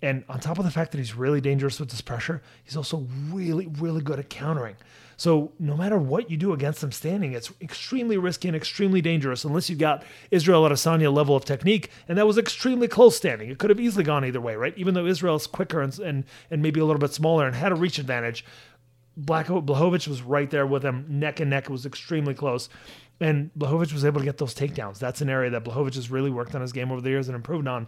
And on top of the fact that he's really dangerous with his pressure, he's also really, really good at countering. So no matter what you do against them standing, it's extremely risky and extremely dangerous unless you've got Israel Adesanya level of technique. And that was extremely close standing. It could have easily gone either way, right? Even though Israel's quicker and, and, and maybe a little bit smaller and had a reach advantage, Black was right there with him, neck and neck. It was extremely close. And Blachowicz was able to get those takedowns. That's an area that Blachowicz has really worked on his game over the years and improved on.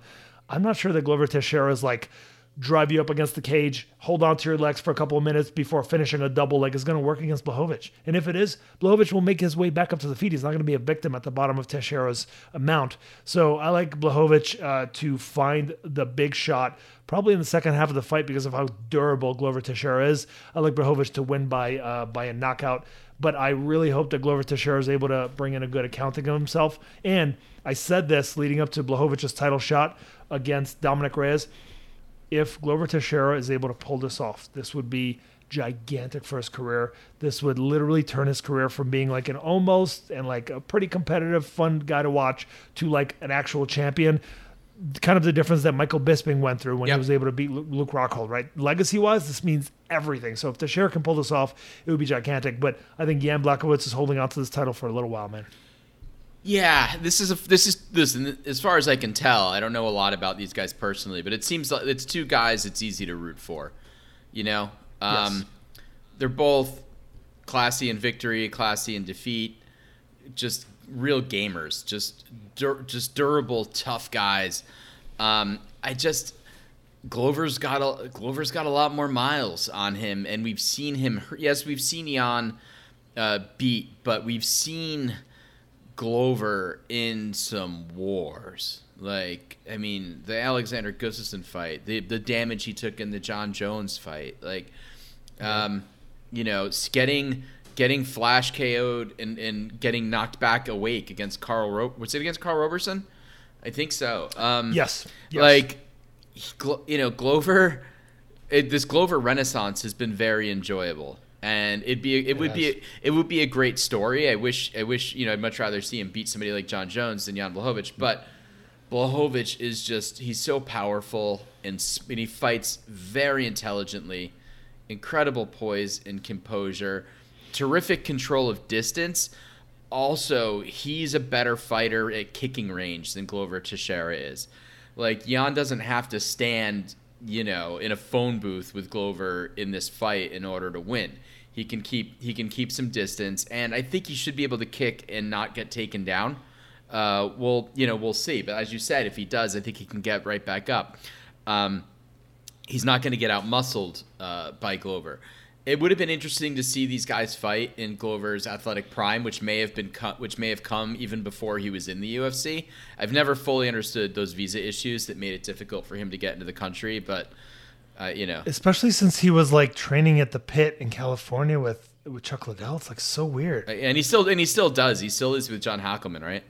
I'm not sure that Glover Teixeira is like – drive you up against the cage, hold on to your legs for a couple of minutes before finishing a double leg is going to work against Blachowicz. And if it is, Blachowicz will make his way back up to the feet. He's not going to be a victim at the bottom of Teixeira's mount. So I like Blachowicz uh, to find the big shot probably in the second half of the fight because of how durable Glover Teixeira is. I like Blachowicz to win by uh, by a knockout. But I really hope that Glover Teixeira is able to bring in a good accounting of himself. And I said this leading up to Blachowicz's title shot against Dominick Reyes if Glover Teixeira is able to pull this off, this would be gigantic for his career. This would literally turn his career from being like an almost and like a pretty competitive, fun guy to watch to like an actual champion. Kind of the difference that Michael Bisping went through when yep. he was able to beat Luke Rockhold, right? Legacy wise, this means everything. So if Teixeira can pull this off, it would be gigantic. But I think Jan Blachowicz is holding on to this title for a little while, man.
Yeah, this is a this is listen. As far as I can tell, I don't know a lot about these guys personally, but it seems like it's two guys it's easy to root for. You know, um, yes. they're both classy in victory, classy in defeat. Just real gamers, just dur- just durable, tough guys. Um, I just Glover's got a Glover's got a lot more miles on him, and we've seen him. Yes, we've seen Jan uh, beat, but we've seen Glover in some wars. Like, I mean, the Alexander Gustafsson fight, the the damage he took in the Jon Jones fight, like, um, you know, getting getting flash KO'd and, and getting knocked back awake against Karl Ro- was it against Karl Roberson? I think so. Um,
yes. yes.
Like, you know, Glover. It, this Glover Renaissance has been very enjoyable and it'd be it, would be it would be a great story. I wish I wish you know I'd much rather see him beat somebody like Jon Jones than Jan Blachowicz, mm-hmm. but Blachowicz is just he's so powerful and, and he fights very intelligently, incredible poise and composure, terrific control of distance. Also, he's a better fighter at kicking range than Glover Teixeira is. Like Jan doesn't have to stand, you know, in a phone booth with Glover in this fight in order to win. He can keep he can keep some distance, and I think he should be able to kick and not get taken down. Uh, we'll you know we'll see, but as you said, if he does, I think he can get right back up. Um, he's not going to get out muscled uh, by Glover. It would have been interesting to see these guys fight in Glover's athletic prime, which may have been cut, which may have come even before he was in the UFC. I've never fully understood those visa issues that made it difficult for him to get into the country, but uh, you know,
Especially since he was like training at the pit in California with with Chuck Liddell. It's like so weird.
and he still and he still does. He still is with John Hackleman, right?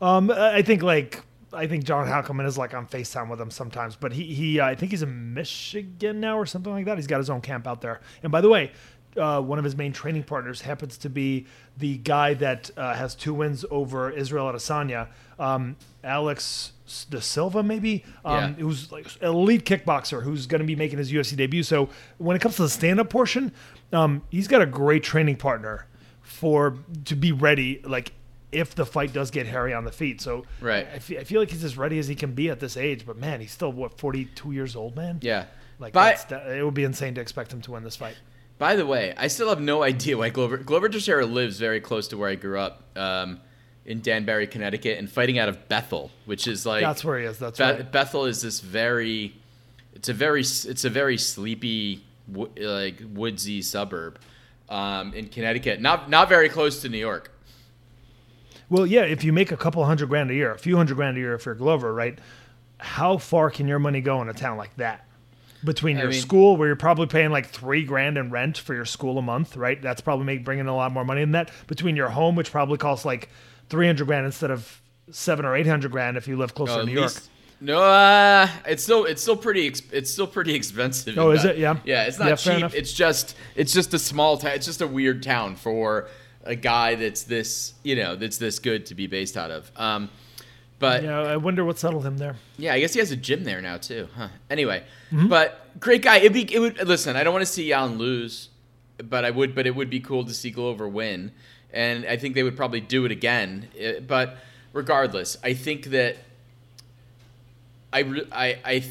Um, I think like I think John Hackleman is like on Facetime with him sometimes, but he he uh, I think he's in Michigan now or something like that. He's got his own camp out there. And by the way, uh, one of his main training partners happens to be the guy that uh, has two wins over Israel Adesanya, um, Alex De Silva, maybe, um,
Yeah.
who's like elite kickboxer who's going to be making his UFC debut. So when it comes to the stand-up portion, um, he's got a great training partner for to be ready, like if the fight does get hairy on the feet. So
Right.
I feel, like he's as ready as he can be at this age. But man, he's still what 42 years old, man.
Yeah.
Like that's, that, it would be insane to expect him to win this fight.
by the way, I still have no idea why Glover Glover Teixeira lives very close to where I grew up, um, in Danbury, Connecticut, and fighting out of Bethel, which is like
That's where he is. That's
Be-
right.
Bethel is this very, it's a very, it's a very sleepy, wo- like woodsy suburb, um, in Connecticut. Not not very close to New York.
Well, yeah, if you make a couple hundred grand a year, a few hundred grand a year if you're Glover, right? How far can your money go in a town like that? Between
I
your
mean-
school, where you're probably paying like three grand in rent for your school a month, right? That's probably make, bringing a lot more money than that. Between your home, which probably costs like three hundred grand instead of seven or eight hundred grand if you live closer to New York.
least- No, uh, it's still it's still pretty it's still pretty expensive.
Oh, is
Beth-
it? Yeah.
Yeah, it's not
Yeah,
cheap. It's just it's just a small town. It's just a weird town for a guy that's this you know that's this good to be based out of. Um, but
Yeah, I wonder what settled him there.
Yeah, I guess he has a gym there now too. Huh. Anyway,
Mm-hmm.
but great guy. It'd be it would listen. I don't want to see Jan lose, but I would. But it would be cool to see Glover win, and I think they would probably do it again. Eh, But regardless, I think that I I I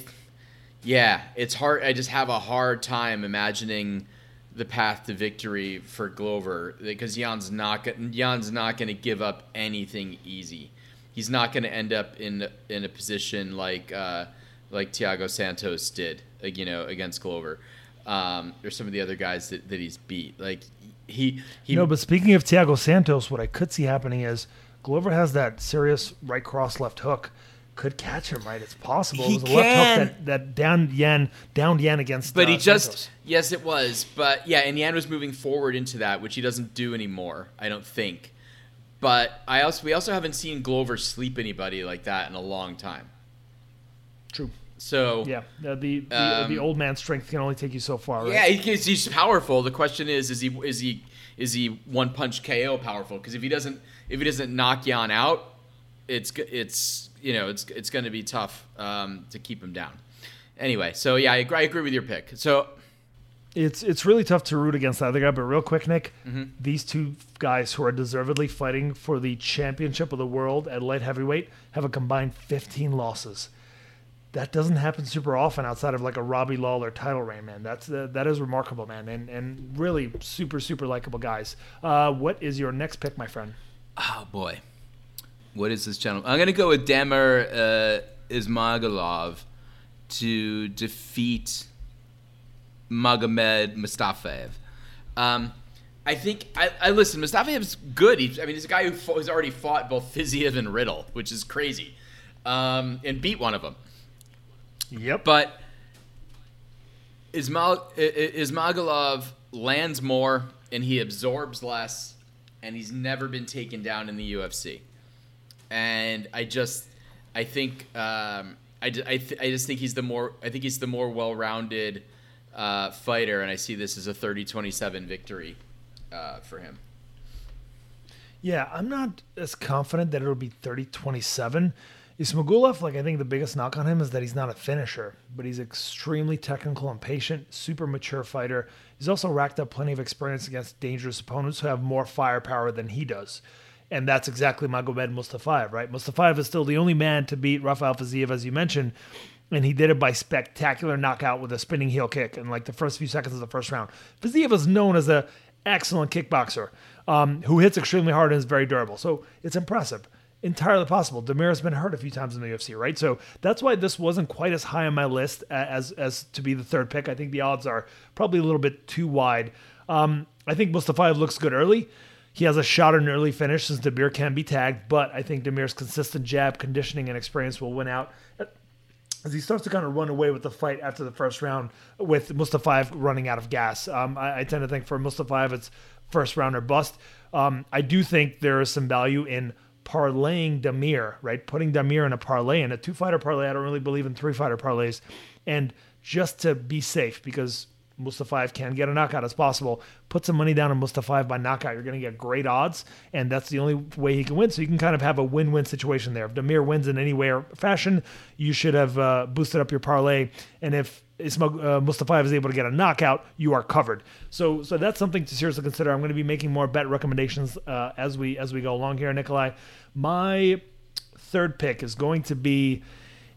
yeah, it's hard. I just have a hard time imagining the path to victory for Glover because Jan's not Jan's not going to give up anything easy. He's not going to end up in in a position like uh, like Thiago Santos did, uh, you know, against Glover, um, or some of the other guys that, that he's beat. Like he he
No, but speaking of Thiago Santos, what I could see happening is Glover has that serious right cross left hook. Could catch him right. It's possible.
He
it was a left
can.
hook that, that downed Yan downed Yan against.
But
uh,
he just
Santos.
yes, it was. But yeah, and Yan was moving forward into that, which he doesn't do anymore. I don't think. But I also we also haven't seen Glover sleep anybody like that in a long time.
true.
So
Yeah, uh, the the,
Um,
the old man strength can only take you so far. Right?
yeah, he, he's- he's powerful. The question is, is he is he is he one punch KO powerful? Because if he doesn't if he doesn't knock Yan out, it's it's you know it's it's going to be tough um, to keep him down. Anyway, so yeah, I agree, I agree with your pick. So
It's it's really tough to root against the other guy. But real quick, Nick,
Mm-hmm.
these two guys who are deservedly fighting for the championship of the world at light heavyweight have a combined 15 losses. That doesn't happen super often outside of like a Robbie Lawler title reign, man. That's uh, that is remarkable, man, and and really super super likable guys. Uh, what is your next pick, my friend?
Oh boy, what is this gentleman? I'm gonna go with Damir uh, Ismagulov to defeat Magomed Mustafaev. Um, I think I, I listen. Mustafaev's good. He's, I mean, he's a guy who fought, who's already fought both Fiziev and Riddell, which is crazy, um, and beat one of them.
Yep.
But Ismail, I- I- Ismagulov lands more and he absorbs less, and he's never been taken down in the UFC. And I just, I think, um, I, I, th- I just think he's the more, I think he's the more well-rounded uh, fighter, and I see this as a 30-27 victory uh, for him.
Yeah, I'm not as confident that it'll be 30 27. Ismagulov, like I think the biggest knock on him is that he's not a finisher, but he's extremely technical and patient, super mature fighter. He's also racked up plenty of experience against dangerous opponents who have more firepower than he does. And that's exactly Magomed Mustafaev, right? Mustafaev is still the only man to beat Rafael Fiziev, as you mentioned, and he did it by spectacular knockout with a spinning heel kick in like the first few seconds of the first round. Fiziev is known as an excellent kickboxer um, who hits extremely hard and is very durable, so it's impressive entirely possible. Damir's been hurt a few times in the UFC, right? So that's why this wasn't quite as high on my list as as to be the third pick. I think the odds are probably a little bit too wide. Um, I think Mustafaev looks good early. He has a shot at an early finish since Demir can be tagged, but I think Damir's consistent jab, conditioning, and experience will win out. As he starts to kind of run away with the fight after the first round, with Mustafaev running out of gas, um, I, I, tend to think for Mustafaev it's first round or bust. Um, I do think there is some value in parlaying Damir, right? Putting Damir in a parlay in a two fighter parlay. I don't really believe in three fighter parlays. And just to be safe, because Mustafaev can get a knockout as possible, put some money down on Mustafaev by knockout. You're going to get great odds, and that's the only way he can win. So you can kind of have a win win situation there. If Damir wins in any way or fashion, you should have uh, boosted up your parlay. And if Uh, Mustafaev is able to get a knockout, you are covered. So, so that's something to seriously consider. I'm going to be making more bet recommendations uh, as we as we go along here, Nikolai. My third pick is going to be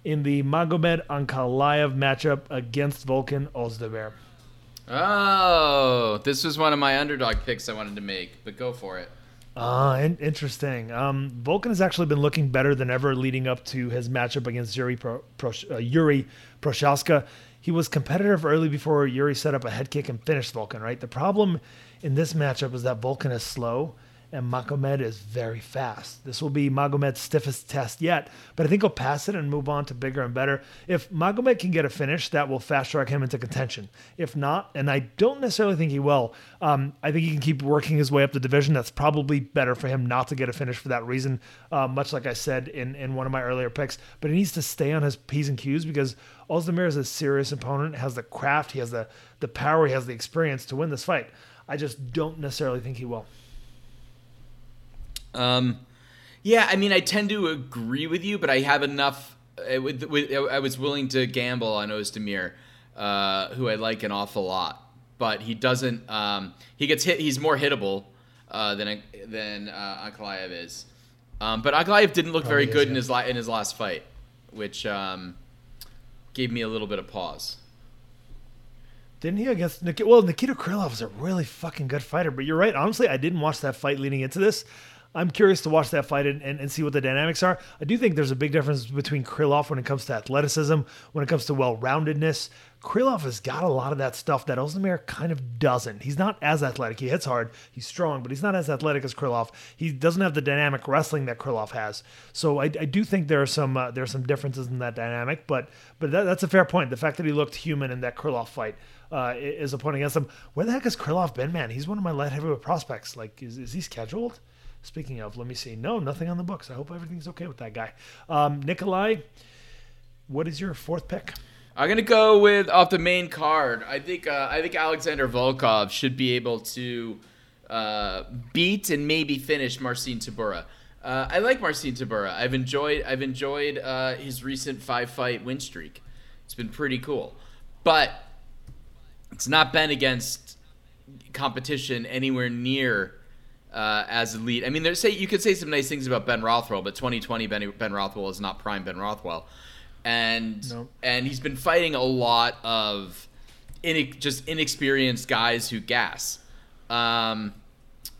in the Magomed Ankalaev matchup against Volkan Ozdemir.
Oh, this was one of my underdog picks I wanted to make, but go for it.
Ah, uh, interesting. Um, Volkan has actually been looking better than ever leading up to his matchup against Yuri, Pro, Pro, uh, Yuri Prochazka. He was competitive early before Yuri set up a head kick and finished Volkan, right? The problem in this matchup is that Volkan is slow and Magomed is very fast. This will be Magomed's stiffest test yet, but I think he'll pass it and move on to bigger and better. If Magomed can get a finish, that will fast track him into contention. If not, and I don't necessarily think he will, um, I think he can keep working his way up the division. That's probably better for him not to get a finish for that reason, uh, much like I said in, in one of my earlier picks. But he needs to stay on his P's and Q's because Ozdemir is a serious opponent, has the craft, he has the, the power, he has the experience to win this fight. I just don't necessarily think he will.
Um, yeah, I mean, I tend to agree with you, but I have enough. Uh, I was willing to gamble on Ozdemir, uh, who I like an awful lot, but he doesn't. Um, he gets hit. He's more hittable uh, than than uh, Ankalaev is. Um, but Ankalaev didn't look Probably very good is, yeah. in his la- in his last fight, which um, gave me a little bit of pause.
Didn't he against Nikita? Well, Nikita Krylov is a really fucking good fighter, but you're right. Honestly, I didn't watch that fight leading into this. I'm curious to watch that fight and, and, and, see what the dynamics are. I do think there's a big difference between Krylov when it comes to athleticism, when it comes to well roundedness. Krylov has got a lot of that stuff that Ozdemir kind of doesn't. He's not as athletic. He hits hard, he's strong, but he's not as athletic as Krylov. He doesn't have the dynamic wrestling that Krylov has. So I, I do think there are some uh, there are some differences in that dynamic, but but that, that's a fair point. The fact that he looked human in that Krylov fight uh, is a point against him. Where the heck has Krylov been, man? He's one of my light heavyweight prospects. Like, is, is he scheduled? Speaking of, let me see. No, nothing on the books. I hope everything's okay with that guy. Um, Nikolai, what is your fourth pick?
I'm gonna go with off the main card. I think uh, I think Alexander Volkov should be able to uh, beat and maybe finish Marcin Tybura. Uh, I like Marcin Tybura. I've enjoyed I've enjoyed uh, his recent five fight win streak. It's been pretty cool, but it's not been against competition anywhere near uh, as elite. I mean, there's say you could say some nice things about Ben Rothwell, but 2020 Ben, ben Rothwell is not prime Ben Rothwell, and nope. and he's been fighting a lot of in, just inexperienced guys who gas, um,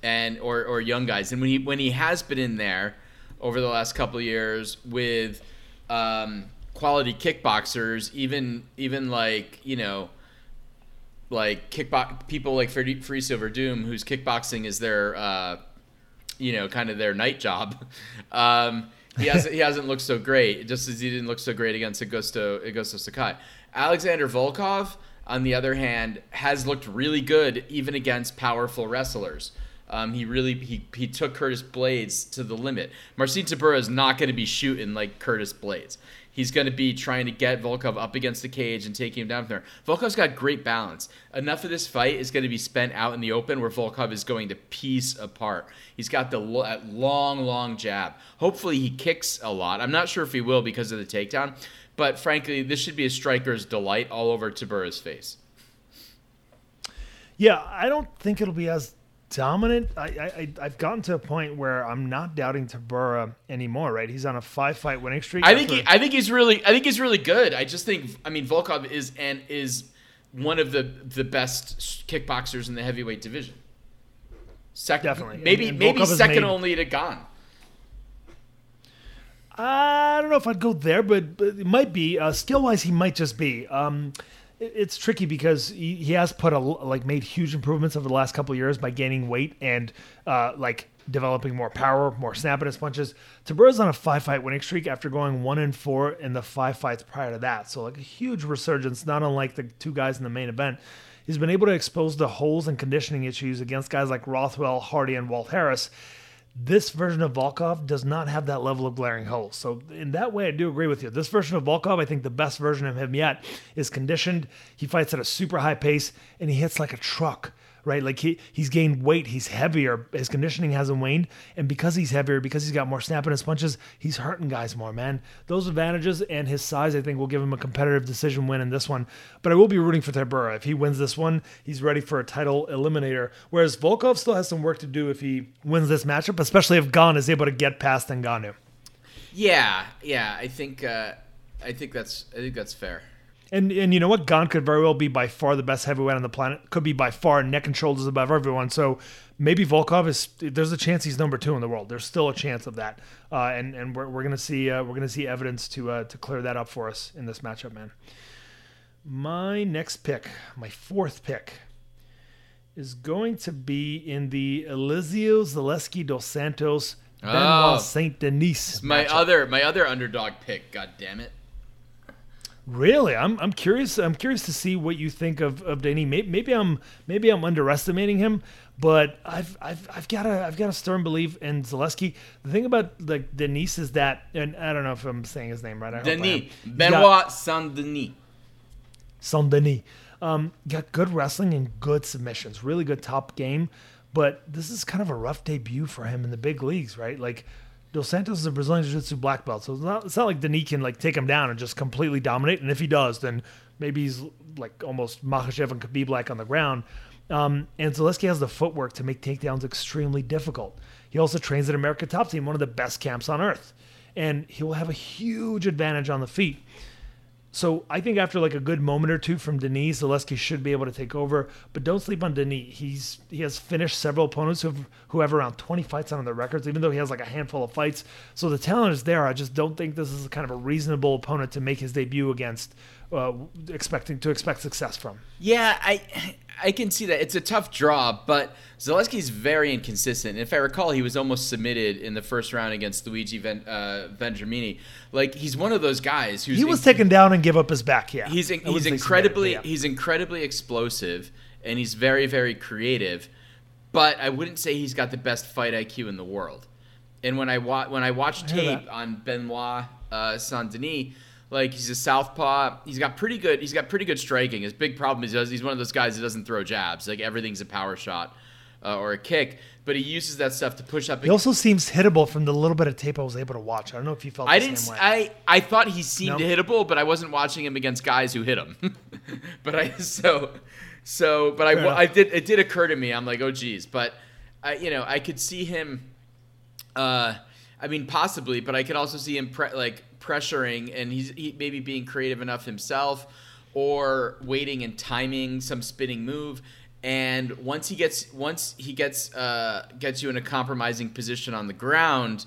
and or or young guys. And when he when he has been in there over the last couple of years with um, quality kickboxers, even even like you know like kickbox people like Fabricio Doom, whose kickboxing is their, uh, you know, kind of their night job. Um, he hasn't he hasn't looked so great, just as he didn't look so great against Augusto Augusto Sakai. Alexander Volkov, on the other hand, has looked really good even against powerful wrestlers. Um, he really he, he took Curtis Blaydes to the limit. Marcin Tybura is not going to be shooting like Curtis Blaydes. He's going to be trying to get Volkov up against the cage and taking him down from there. Volkov's got great balance. Enough of this fight is going to be spent out in the open where Volkov is going to piece apart. He's got the long, long jab. Hopefully, he kicks a lot. I'm not sure if he will because of the takedown, but frankly, this should be a striker's delight all over Tybura's face.
Yeah, I don't think it'll be as dominant. I, I I've gotten to a point where I'm not doubting Tybura anymore. Right? He's on a five fight winning streak.
I think he, I think he's really I think he's really good. I just think I mean Volkov is and is one of the the best kickboxers in the heavyweight division.
Second, definitely.
Maybe and, and maybe second only to Gane.
I don't know if I'd go there, but, but it might be uh, skill wise. He might just be. Um, it's tricky because he, has put a like made huge improvements over the last couple years by gaining weight and uh, like developing more power, more snap in his punches. On a five fight winning streak after going one and four in the five fights prior to that. So like a huge resurgence, not unlike the two guys in the main event. He's been able to expose the holes and conditioning issues against guys like Rothwell, Hardy, and Walt Harris this version of Volkov does not have that level of glaring holes. So in that way, I do agree with you. This version of Volkov, I think the best version of him yet is conditioned. He fights at a super high pace and he hits like a truck right? Like he he's gained weight, he's heavier, his conditioning hasn't waned, and because he's heavier, because he's got more snap in his punches, he's hurting guys more, man. Those advantages and his size, I think, will give him a competitive decision win in this one. But I will be rooting for Tybura. If he wins this one, he's ready for a title eliminator. Whereas Volkov still has some work to do if he wins this matchup, especially if Gane is able to get past Ngannou.
Yeah, yeah, I think uh, I think that's I think that's fair.
And and you know what? Gane could very well be by far the best heavyweight on the planet. Could be by far neck and shoulders above everyone. So maybe Volkov is. There's a chance he's number two in the world. There's still a chance of that. Uh, and and we're, we're gonna see uh, we're gonna see evidence to uh, to clear that up for us in this matchup, man. My next pick, my fourth pick, is going to be in the Elizeu Zaleski dos Santos Benoit oh, Saint Denis.
My other my other underdog pick. God damn it.
Really, I'm I'm curious. I'm curious to see what you think of of Danny. Maybe, maybe I'm maybe I'm underestimating him, but I've I've I've got a I've got a stern belief in Zaleski. The thing about like Denis is that, and I don't know if I'm saying his name right. I
Denis Benoit Saint Denis.
Saint Denis. Um, got good wrestling and good submissions. Really good top game, but this is kind of a rough debut for him in the big leagues, right? Like Dos Santos is a Brazilian Jiu-Jitsu black belt, so it's not, it's not like Denis can like take him down and just completely dominate. And if he does, then maybe he's like almost Makhachev and Khabib like on the ground. Um, and Zaleski has the footwork to make takedowns extremely difficult. He also trains at America Top Team, one of the best camps on earth, and he will have a huge advantage on the feet. So I think after like a good moment or two from Denis, Zaleski should be able to take over. But don't sleep on Denis. He's he has finished several opponents who have, who have around 20 fights on their records, even though he has like a handful of fights. So the talent is there. I just don't think this is kind of a reasonable opponent to make his debut against, uh, expecting to expect success from.
Yeah, I I can see that it's a tough draw, but Zaleski's very inconsistent. If I recall, he was almost submitted in the first round against Luigi Ven, uh, Vendramini. Like he's one of those guys who's
he was taken down and give up his back. Yeah,
he's in, he's incredibly yeah. he's incredibly explosive and he's very very creative. But I wouldn't say he's got the best fight IQ in the world. And when I wa- when I watched tape that. on Benoit uh, Saint Denis like he's a southpaw. He's got pretty good. He's got pretty good striking. His big problem is he's one of those guys that doesn't throw jabs. Like everything's a power shot uh, or a kick. But he uses that stuff to push up.
He also seems hittable from the little bit of tape I was able to watch. I don't know if you felt. I didn't.
I I thought he seemed nope. hittable, but I wasn't watching him against guys who hit him. but I so so but I, I did it did occur to me. I'm like, oh geez, but I you know I could see him. Uh, I mean, possibly, but I could also see him pre- like pressuring and he's he maybe being creative enough himself or waiting and timing some spinning move. And once he gets once he gets uh, gets you in a compromising position on the ground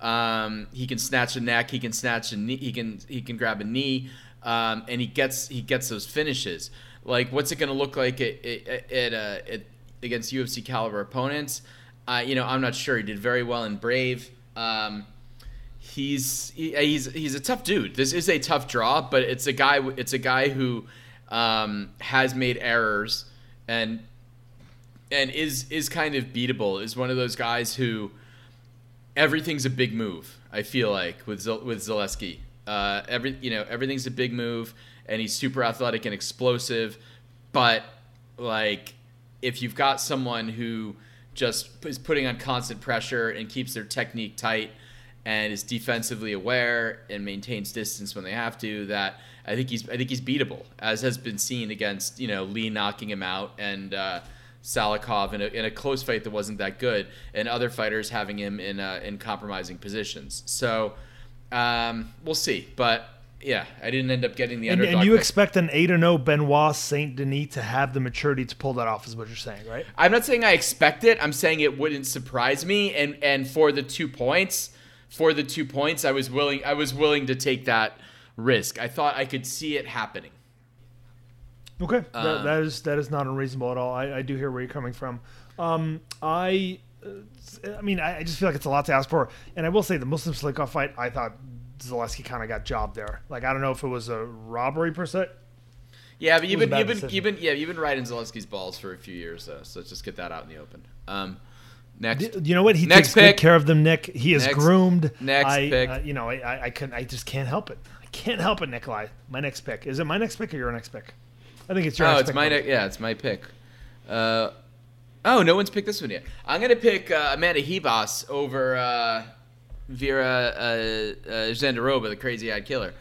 um, he can snatch a neck he can snatch a knee he can he can grab a knee um, and he gets he gets those finishes. Like what's it going to look like at, at, at, uh, at, against UFC caliber opponents? Uh, you know I'm not sure. He did very well in Brave um, he's he, he's he's a tough dude. This is a tough draw, but it's a guy it's a guy who um, has made errors and and is is kind of beatable. Is one of those guys who everything's a big move. I feel like with with Zaleski, uh, every you know everything's a big move, and he's super athletic and explosive. But like, if you've got someone who just is putting on constant pressure and keeps their technique tight and is defensively aware and maintains distance when they have to, that I think he's I think he's beatable, as has been seen against you know Lee knocking him out and. Uh, Salikhov in a, in a close fight that wasn't that good, and other fighters having him in uh, in compromising positions. So um, we'll see. But yeah, I didn't end up getting the
And,
underdog.
and you
pick.
expect an 8 0 Benoit Saint Denis to have the maturity to pull that off, is what you're saying, right?
I'm not saying I expect it. I'm saying it wouldn't surprise me. And and for the two points, for the two points, I was willing. I was willing to take that risk. I thought I could see it happening.
Okay, that,
Um,
that is that is not unreasonable at all. I, I do hear where you're coming from. Um, I, uh, I mean, I, I just feel like it's a lot to ask for. And I will say, the Muslim Salikhov fight, I thought Zaleski kind of got jobbed there. Like, I don't know if it was a robbery per se.
Yeah, but you've
It was a
been you've been
decision.
you've been yeah you've been riding Zaleski's balls for a few years though. So let's just get that out in the open. Um, next.
You know what? He
Next
takes
pick.
good care of them, Nick. He is
Next-
groomed.
next
I,
pick.
Uh, you know, I, I, I couldn't. I just can't help it. I can't help it, Nikolai. My next pick is it my next pick or your next pick? I think it's your.
Oh, it's my ne- yeah, it's my pick. Uh, oh, no one's picked this one yet. I'm gonna pick uh, Amanda Ribas over uh, Vera uh, uh, Jandiroba, the crazy-eyed killer.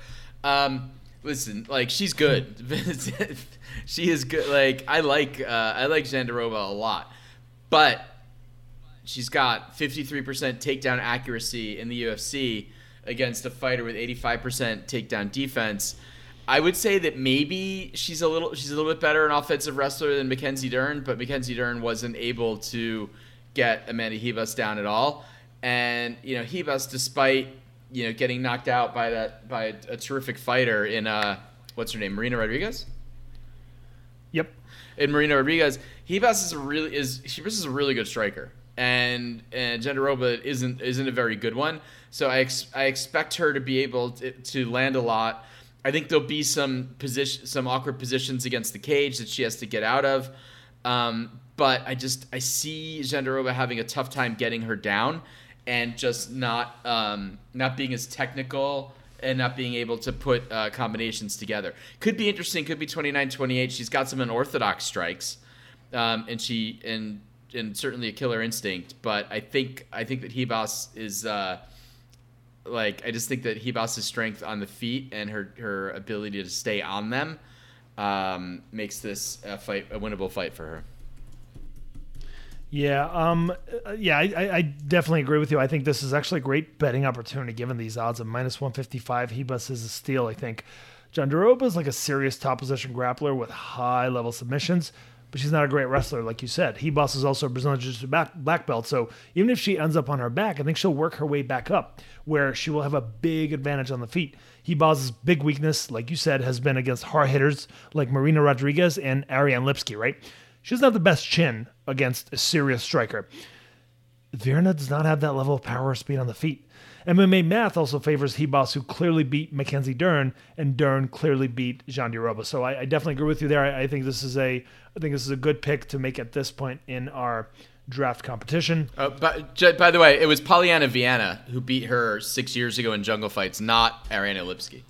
Um, listen, like she's good. she is good. Like I like uh, I like Jandiroba a lot, but she's got 53% takedown accuracy in the UFC against a fighter with 85% takedown defense. I would say that maybe she's a little she's a little bit better an offensive wrestler than Mackenzie Dern, but Mackenzie Dern wasn't able to get Amanda Ribas down at all. And you know, Ribas, despite you know getting knocked out by that by a, a terrific fighter in uh what's her name, Marina Rodriguez
Yep.
in Marina Rodriguez, Ribas is a really is Ribas is a really good striker, and and Jandiroba isn't isn't a very good one. So I ex, I expect her to be able to, to land a lot. I think there'll be some position some awkward positions against the cage that she has to get out of. Um, but I just I see Jandiroba having a tough time getting her down, and just not um, not being as technical and not being able to put uh, combinations together. Could be interesting. Could be 29-28. She's got some unorthodox strikes, um, and she and and certainly a killer instinct. But I think I think that Ribas is uh, like I just think that Ribas's strength on the feet and her her ability to stay on them um, makes this a fight a winnable fight for her.
Yeah, um, uh, yeah, I, I- definitely agree with you. I think this is actually a great betting opportunity given these odds of minus 155. Ribas is a steal, I think. Jandiroba is like a serious top position grappler with high level submissions, but she's not a great wrestler, like you said. Ribas is also a Brazilian Jiu Jitsu black belt, so even if she ends up on her back, I think she'll work her way back up, where she will have a big advantage on the feet. Ribas's big weakness, like you said, has been against hard hitters like Marina Rodriguez and Ariane Lipski, right? She doesn't have the best chin against a serious striker. Virna does not have that level of power or speed on the feet. MMA math also favors Ribas, who clearly beat Mackenzie Dern, and Dern clearly beat Jandiroba. So I, I definitely agree with you there. I, I think this is a, I think this is a good pick to make at this point in our draft competition.
Uh, j- by the way, it was Polyana Viana who beat her six years ago in Jungle Fights, not Ariana Lipski.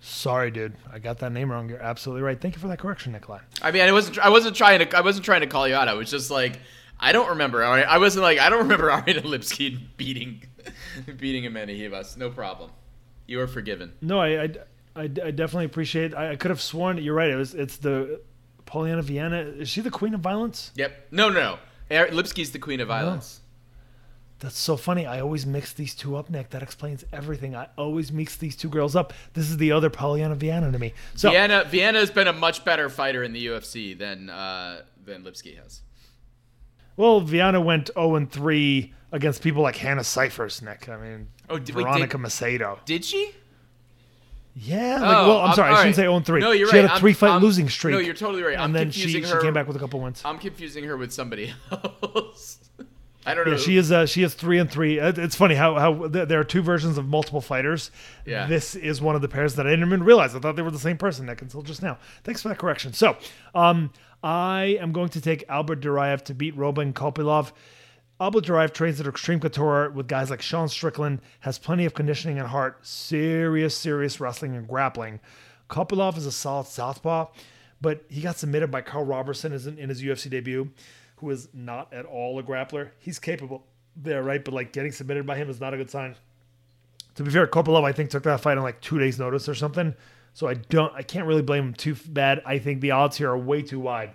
Sorry, dude, I got that name wrong. You're absolutely right. Thank you for that correction, Nikolai.
I mean, I wasn't I wasn't trying to I wasn't trying to call you out. I was just like I don't remember. Ari- I wasn't like I don't remember Ariana Lipski beating beating Amanda Ribas. No problem. You are forgiven.
No, I, I, I, I definitely appreciate. I, I could have sworn you're right. It was it's the Polyana Viana. Is she the queen of violence?
Yep. No, no, no. Er, Lipski's the queen of oh. violence.
That's so funny. I always mix these two up, Nick. That explains everything. I always mix these two girls up. This is the other Polyana Viana to me. So
Viana Viana has been a much better fighter in the UFC than uh, than Lipski has.
well, Viana went 0 and 3 against people like Hannah Cifers, Nick. I mean,
Oh, did- wait,
Veronica
did-
Macedo.
Did she?
Yeah. Like,
Oh,
well, I'm
I'm-
sorry. I shouldn't say 0 and 3.
No, you're
she
right.
had a
I'm-
three fight
I'm-
losing streak.
no, you're totally right.
And
I'm
then she,
confusing
she
her-
came back with a couple wins.
I'm confusing her with somebody else. I don't know.
Yeah, she is. Uh, she is three and three. It's funny how how th- there are two versions of multiple fighters.
Yeah.
This is one of the pairs that I didn't even realize. I thought they were the same person, Nick, until just now. Thanks for that correction. So, um, I am going to take Albert Duraev to beat Roman Kopylov. Albert Duraev trains at Extreme Couture with guys like Sean Strickland, has plenty of conditioning and heart, serious, serious wrestling and grappling. Kopylov is a solid southpaw, but he got submitted by Karl Roberson in his UFC debut, who is not at all a grappler. He's capable there, right? But like getting submitted by him is not a good sign. To be fair, Kopylov I think took that fight on like two days' notice or something. So I don't, I can't really blame him too bad. I think the odds here are way too wide.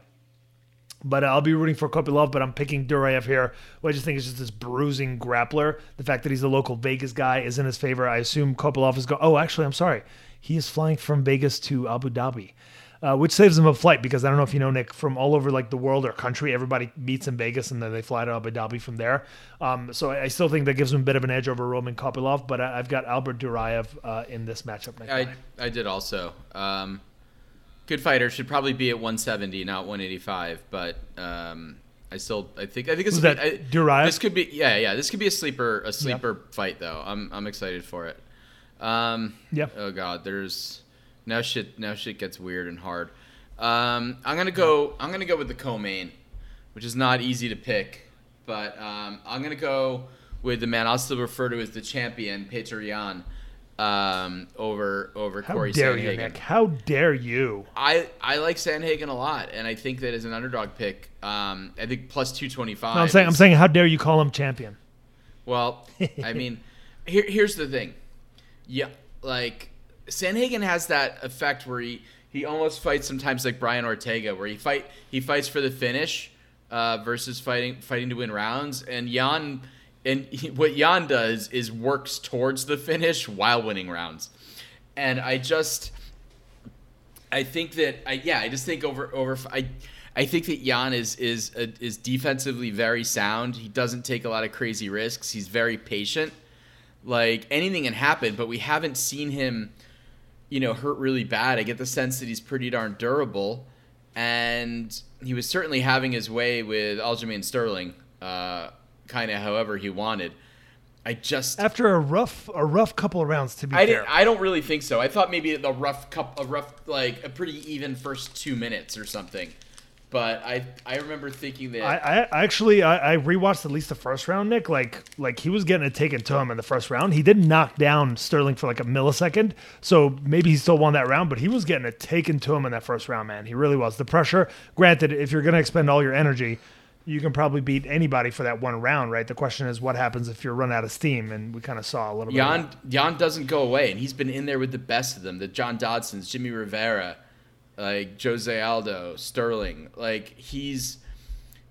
But uh, I'll be rooting for Kopylov, but I'm picking Duraev here. Well, I just think it's just this bruising grappler. The fact that he's a local Vegas guy is in his favor. I assume Kopylov is going. Oh, actually, I'm sorry. He is flying from Vegas to Abu Dhabi uh, which saves them a flight because I don't know if you know Nick from all over like the world or country, everybody meets in Vegas and then they fly to Abu Dhabi from there. Um, so I still think that gives them a bit of an edge over Roman Kopylov, but I, have got Albert Duraev uh, in this matchup.
I I did also. Um, good fighter should probably be at 170, not 185, but. Um, I still, I think, I think it's
that I, Duraev.
This could be, yeah, yeah. This could be a sleeper, a sleeper yep. fight though. I'm, I'm excited for it. Um,
yeah.
Oh God, there's, now shit now shit gets weird and hard. Um, I'm gonna go I'm gonna go with the co-main, which is not easy to pick, but um, I'm gonna go with the man I'll still refer to as the champion, Yan, um, over over
How
Corey
dare
Sandhagen.
You, Nick? How dare you?
I, I like Sandhagen a lot, and I think that as an underdog pick, um, I think plus two twenty five.
No, I'm saying I'm saying how dare you call him champion?
Well, I mean, here here's the thing, yeah, like Sandhagen has that effect where he he almost fights sometimes like Brian Ortega, where he fight he fights for the finish uh, versus fighting fighting to win rounds. And Yan and he, what Yan does is works towards the finish while winning rounds. And I just I think that I yeah I just think over over I. I think that Yan is is uh, is defensively very sound. He doesn't take a lot of crazy risks. He's very patient. Like anything can happen, but we haven't seen him you know, hurt really bad. I get the sense that he's pretty darn durable, and he was certainly having his way with Aljamain Sterling, uh, kind of however he wanted. I just
after a rough a rough couple of rounds to be
I
fair.
Didn't, I don't really think so. I thought maybe a rough cup a rough like a pretty even first two minutes or something but I I remember thinking that
I, I actually I, I, rewatched at least the first round, Nick. Like like he was getting it taken to him in the first round. He didn't knock down Sterling for like a millisecond, so maybe he still won that round. But he was getting it taken to him in that first round, man. He really was. The pressure. Granted, if you're going to expend all your energy, you can probably beat anybody for that one round, right? The question is what happens if you're run out of steam, and we kind of saw a little
Yan,
bit.
Yan doesn't go away, and he's been in there with the best of them. The John Dodsons, Jimmy Rivera like Jose Aldo, Sterling. Like he's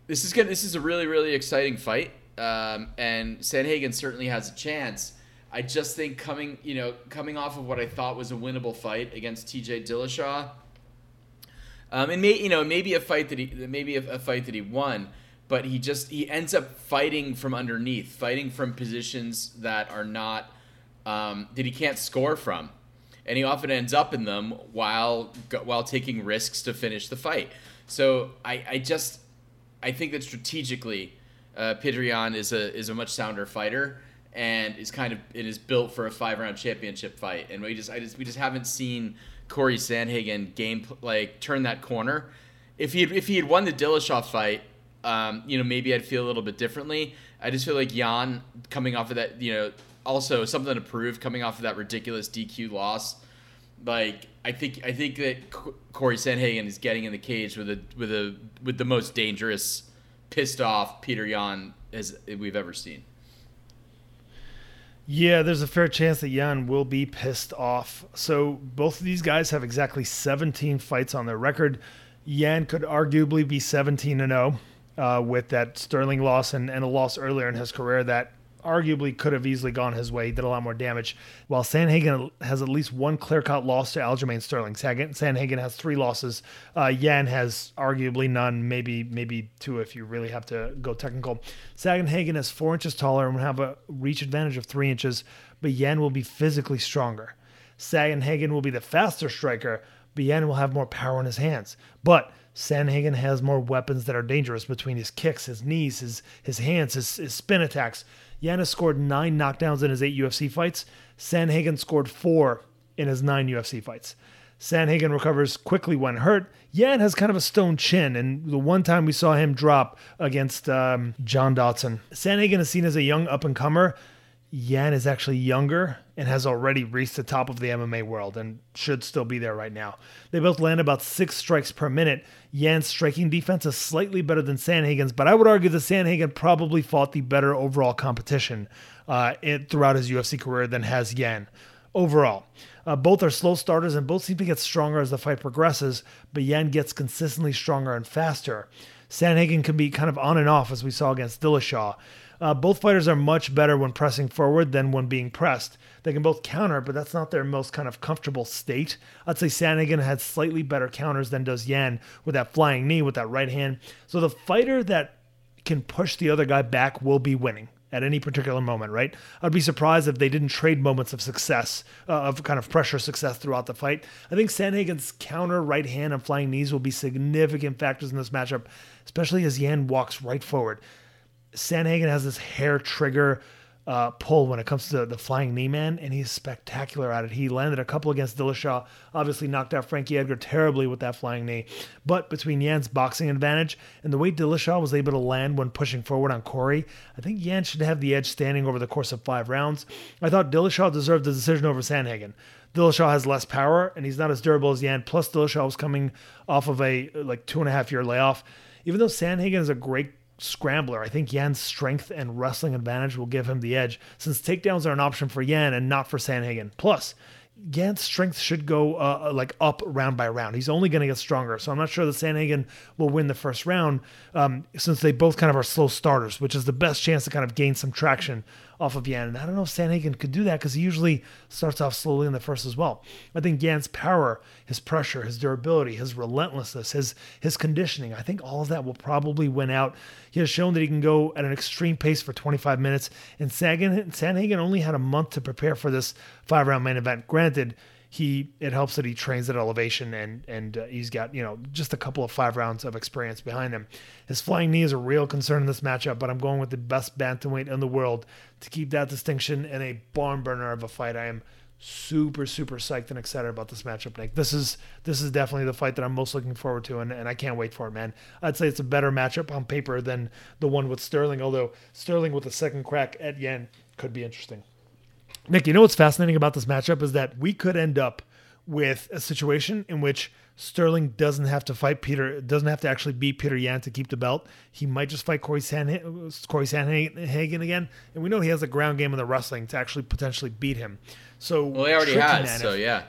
this is good. This is a really really exciting fight, um, and Sandhagen certainly has a chance. I just think coming you know coming off of what I thought was a winnable fight against T.J. Dillashaw, um, and may you know maybe a fight that he maybe a, a fight that he won. But he just he ends up fighting from underneath, fighting from positions that are not um, that he can't score from and he often ends up in them while while taking risks to finish the fight. So I, I just I think that strategically, uh, is a is a much sounder fighter and is kind of it is built for a five round championship fight. And we just I just we just haven't seen Corey Sandhagen game like turn that corner. If he had, if he had won the Dillashaw fight, um, you know maybe I'd feel a little bit differently. I just feel like Yan coming off of that you know also something to prove coming off of that ridiculous DQ loss. Like I think I think that Corey Sandhagen is getting in the cage with a with a with the most dangerous, pissed off Peter Yan as we've ever seen.
Yeah, there's a fair chance that Yan will be pissed off. So both of these guys have exactly 17 fights on their record. Yan could arguably be 17 and 0 uh, with that Sterling loss and, and a loss earlier in his career that arguably could have easily gone his way. He did a lot more damage. While Sandhagen has at least one clear cut loss to Aljamain Sterling. Sandhagen has three losses. Uh, Yan has arguably none, maybe maybe two if you really have to go technical. Sandhagen is four inches taller and will have a reach advantage of three inches, but Yan will be physically stronger. Sandhagen will be the faster striker, but Yan will have more power in his hands. But Sandhagen has more weapons that are dangerous between his kicks, his knees, his his hands, his, his spin attacks. Yanis scored nine knockdowns in his eight UFC fights. Sandhagen scored four in his nine UFC fights. Sandhagen recovers quickly when hurt. Yan has kind of a stone chin, and the one time we saw him drop against um, John Dodson. Sandhagen is seen as a young up and comer. Yan is actually younger and has already reached the top of the MMA world and should still be there right now. They both land about six strikes per minute. Yan's striking defense is slightly better than Sandhagen's, but I would argue that Sandhagen probably fought the better overall competition uh, it, throughout his UFC career than has Yan overall. Uh, both are slow starters and both seem to get stronger as the fight progresses, but Yan gets consistently stronger and faster. Sandhagen can be kind of on and off, as we saw against Dillashaw. Uh, both fighters are much better when pressing forward than when being pressed. They can both counter, but that's not their most kind of comfortable state. I'd say Sandhagen had slightly better counters than does Yan with that flying knee, with that right hand. So the fighter that can push the other guy back will be winning at any particular moment, right? I'd be surprised if they didn't trade moments of success, uh, of kind of pressure success throughout the fight. I think Sandhagen's counter, right hand, and flying knees will be significant factors in this matchup, especially as Yan walks right forward. Sandhagen has this hair trigger uh, pull when it comes to the flying knee man, and he's spectacular at it. He landed a couple against Dillashaw, obviously knocked out Frankie Edgar terribly with that flying knee. But between Yan's boxing advantage and the way Dillashaw was able to land when pushing forward on Corey, I think Yan should have the edge standing over the course of five rounds. I thought Dillashaw deserved the decision over Sandhagen. Dillashaw has less power, and he's not as durable as Yan. Plus, Dillashaw was coming off of a like two and a half year layoff. Even though Sandhagen is a great scrambler. I think Yan's strength and wrestling advantage will give him the edge since takedowns are an option for Yan and not for Sandhagen. Plus, Yan's strength should go uh, like up round by round. He's only going to get stronger. So I'm not sure that Sandhagen will win the first round um, since they both kind of are slow starters, which is the best chance to kind of gain some traction off of Yan. And I don't know if Sandhagen could do that because he usually starts off slowly in the first as well. I think Yan's power, his pressure, his durability, his relentlessness, his his conditioning, I think all of that will probably win out. He has shown that he can go at an extreme pace for 25 minutes, and Sandhagen only had a month to prepare for this five round main event. Granted, he it helps that he trains at elevation and and uh, he's got you know just a couple of five rounds of experience behind him. His flying knee is a real concern in this matchup, but I'm going with the best bantamweight in the world to keep that distinction and a barn burner of a fight. I am super super psyched and excited about this matchup, Nick. This is this is definitely the fight that I'm most looking forward to, and, and I can't wait for it, man. I'd say it's a better matchup on paper than the one with Sterling, although Sterling with a second crack at Yan could be interesting. Nick, you know what's fascinating about this matchup is that we could end up with a situation in which Sterling doesn't have to fight Peter, doesn't have to actually beat Peter Yan to keep the belt. He might just fight Corey, Sandhagen, Corey Sandhagen again, and we know he has a ground game and the wrestling to actually potentially beat him. So
well, he already has. So yeah,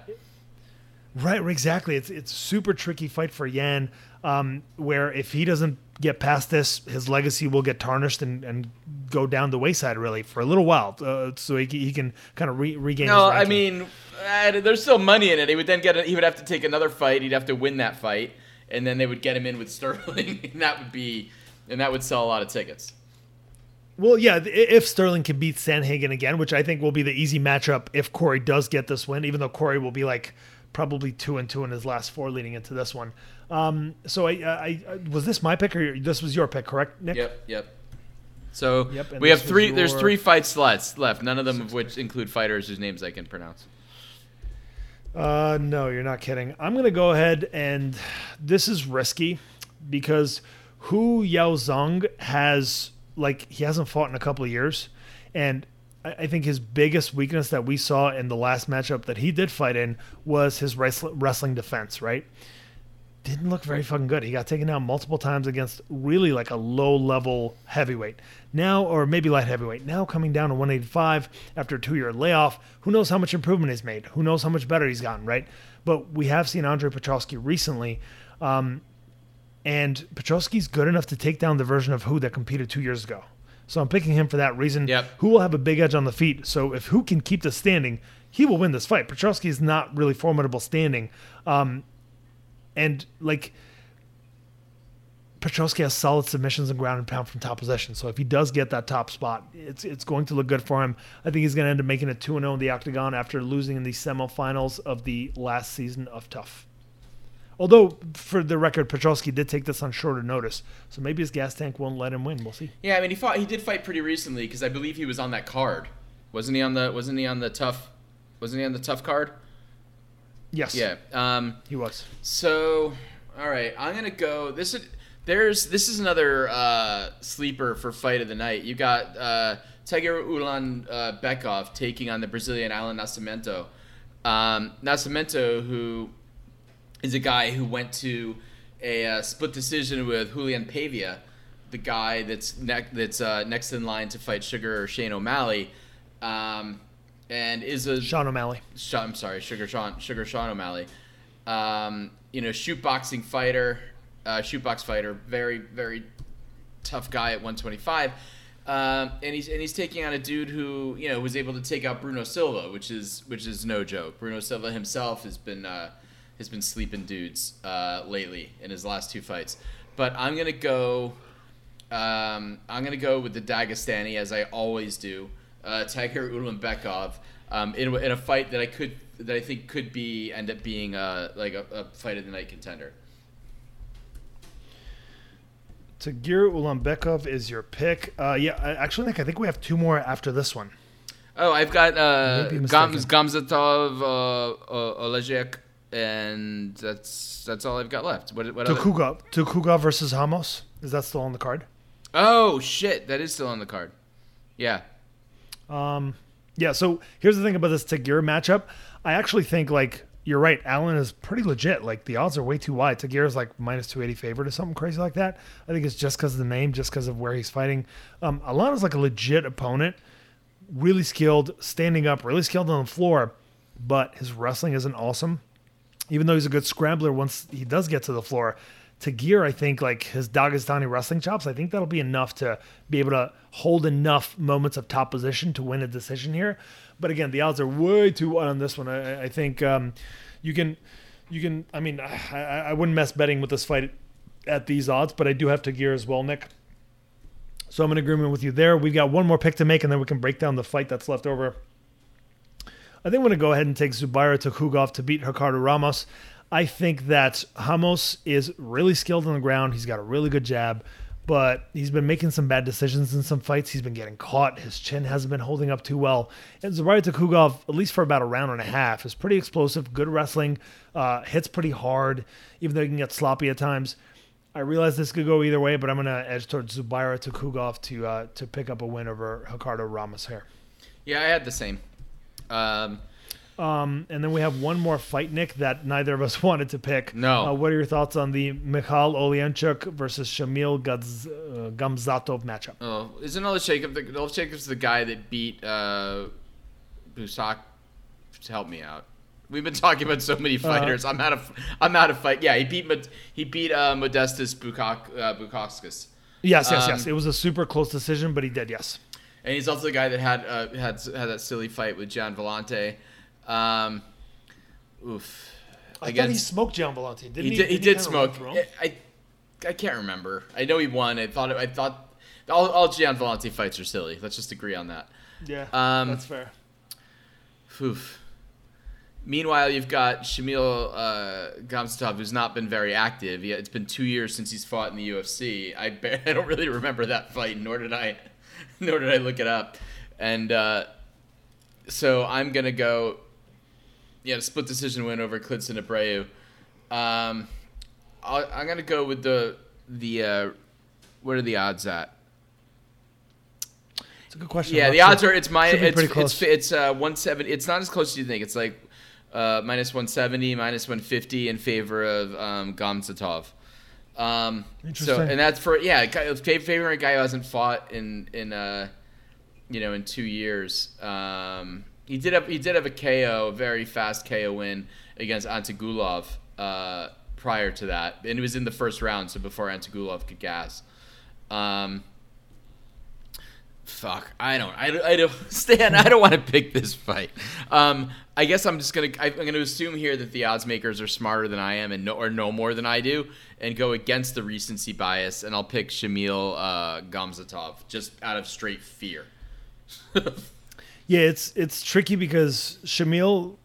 right, exactly. It's it's super tricky fight for Yan, um, where if he doesn't get past this, his legacy will get tarnished and, and go down the wayside really for a little while. Uh, so he, he can kind of re- regain.
No, I mean, uh, there's still money in it. He would then get. A, he would have to take another fight. He'd have to win that fight, and then they would get him in with Sterling, and that would be, and that would sell a lot of tickets.
Well, yeah, if Sterling can beat Sandhagen again, which I think will be the easy matchup if Corey does get this win, even though Corey will be like probably two and two in his last four leading into this one. Um, so I, I, I, was this my pick or this was your pick, correct, Nick?
Yep, yep. So yep, we have three. Your... There's three fight slots left. None of them of which include fighters whose names I can pronounce.
Uh, no, you're not kidding. I'm gonna go ahead and this is risky because Hu Yaozong has like he hasn't fought in a couple of years, and I think his biggest weakness that we saw in the last matchup that he did fight in was his wrestling defense. Right, didn't look very fucking good. He got taken down multiple times against really like a low level heavyweight. Now, or maybe light heavyweight. Now coming down to 185 after a two year layoff. Who knows how much improvement he's made? Who knows how much better he's gotten, right? But we have seen Andre Petroski recently. Um, and Petroski's good enough to take down the version of who that competed two years ago. So I'm picking him for that reason.
Yep.
Hu will have a big edge on the feet. So if Hu can keep this standing, he will win this fight. Petroski is not really formidable standing. Um, and like Petroski has solid submissions and ground and pound from top position. So if he does get that top spot, it's it's going to look good for him. I think he's going to end up making it 2 0 in the octagon after losing in the semifinals of the last season of TUF. Although, for the record, Petroski did take this on shorter notice, so maybe his gas tank won't let him win. We'll see.
Yeah, I mean, he fought. He did fight pretty recently because I believe he was on that card, wasn't he? On the wasn't he on the TUF? Wasn't he on the TUF card?
Yes.
Yeah. Um,
He was.
So, all right, I'm gonna go. This is there's this is another uh, sleeper for fight of the night. You got uh, Tiger Ulan uh, Bekov taking on the Brazilian Allan Nascimento. Um, Nascimento, who is a guy who went to a uh, split decision with Julian Paiva, the guy that's ne- that's uh, next in line to fight Sugar Shane O'Malley, um, and is a
Sean O'Malley.
I'm sorry, Sugar Sean, Sugar Sean O'Malley. Um, you know, shoot boxing fighter, uh, shoot box fighter, very very tough guy at 125. Um, and he's and he's taking on a dude who you know was able to take out Bruno Silva, which is which is no joke. Bruno Silva himself has been uh, has been sleeping dudes uh, lately in his last two fights. But I'm gonna go. Um, I'm gonna go with the Dagestani as I always do. Uh, Tiger Ulanbekov um, in, a- in a fight that I could that I think could be end up being uh, like a, a fight of the night contender.
Tagir Ulanbekov is your pick. Uh, yeah, I actually think I think we have two more after this one.
Oh, I've got uh, Gams. Gamzatov, uh, uh, Olejek, and that's that's all I've got left. What, what other?
Tukuga, Tukuga versus Hamos. Is that still on the card?
Oh shit, that is still on the card. Yeah,
Um, yeah. So here's the thing about this Tagir matchup. I actually think like you're right. Allen is pretty legit. Like the odds are way too wide. Tagir is like minus two eighty favorite or something crazy like that. I think it's just because of the name, just because of where he's fighting. Um, Allen is like a legit opponent. Really skilled, standing up, really skilled on the floor, but his wrestling isn't awesome. Even though he's a good scrambler, once he does get to the floor, Tagir, I think like his Dagestani wrestling chops, I think that'll be enough to be able to hold enough moments of top position to win a decision here. But again, the odds are way too wide on this one. I, I think um, you can, you can. I mean, I, I wouldn't mess betting with this fight at these odds, but I do have Tagir as well, Nick. So I'm in agreement with you there. We've got one more pick to make, and then we can break down the fight that's left over. I think I'm going to go ahead and take Zubaira Tukhugov to beat Ricardo Ramos. I think that Ramos is really skilled on the ground. He's got a really good jab, but he's been making some bad decisions in some fights. He's been getting caught. His chin hasn't been holding up too well. And Tukhugov, at least for about a round and a half, is pretty explosive, good wrestling, uh, hits pretty hard, even though he can get sloppy at times. I realize this could go either way, but I'm going to edge towards Zubaira Tukhugov to uh, to pick up a win over Ricardo Ramos here.
yeah, I had the same. Um,
Um, and then we have one more fight, Nick, that neither of us wanted to pick.
No.
Uh, what are your thoughts on the Mikhail Olyanchuk versus Shamil Gaz- uh, Gamzatov matchup?
oh, isn't Olejek the Olejek's the guy that beat uh, Busak? Help me out. We've been talking about so many fighters. I'm out of I'm out of fight. Yeah, he beat he beat uh, Modestus Bukak uh.
Yes, yes,
Um,
yes. It was a super close decision, but he did, yes.
and he's also the guy that had uh, had had that silly fight with Gian Villante. Um, oof.
I thought he smoked Gian Villante. Didn't
he,
he?
did, he did smoke.
run through him?
I, I can't remember. I know he won. I thought I thought all, all Gian Villante fights are silly. Let's just agree on that.
Yeah,
Um,
that's fair.
Oof. Meanwhile, you've got Shamil uh, Gamzatov, who's not been very active. He, it's been two years since he's fought in the UFC. I, ba- I don't really remember that fight, nor did I, nor did I look it up. And uh, so I'm gonna go, yeah, the split decision win over Klidson Abreu. Um, I'll, I'm gonna go with the the uh, what are the odds at?
It's a good question.
Yeah, the odds
sure.
are it's
my
it's
pretty
it's
close.
it's uh 170. It's not as close as you think. It's like uh, minus 170, minus 150 in favor of um, Gamzatov. Um, so and that's for yeah, favoring a guy who hasn't fought in in uh, you know in two years. Um, he did have he did have a KO, a very fast KO win against Antigulov uh, prior to that, and it was in the first round, so before Antigulov could gas. Um, Fuck, I don't, I, I don't, Stan, I don't want to pick this fight. Um, I guess I'm just gonna, I'm gonna assume here that the odds makers are smarter than I am and know, or know more than I do, and go against the recency bias, and I'll pick Shamil uh, Gamzatov just out of straight fear.
Yeah, it's it's tricky because Shamil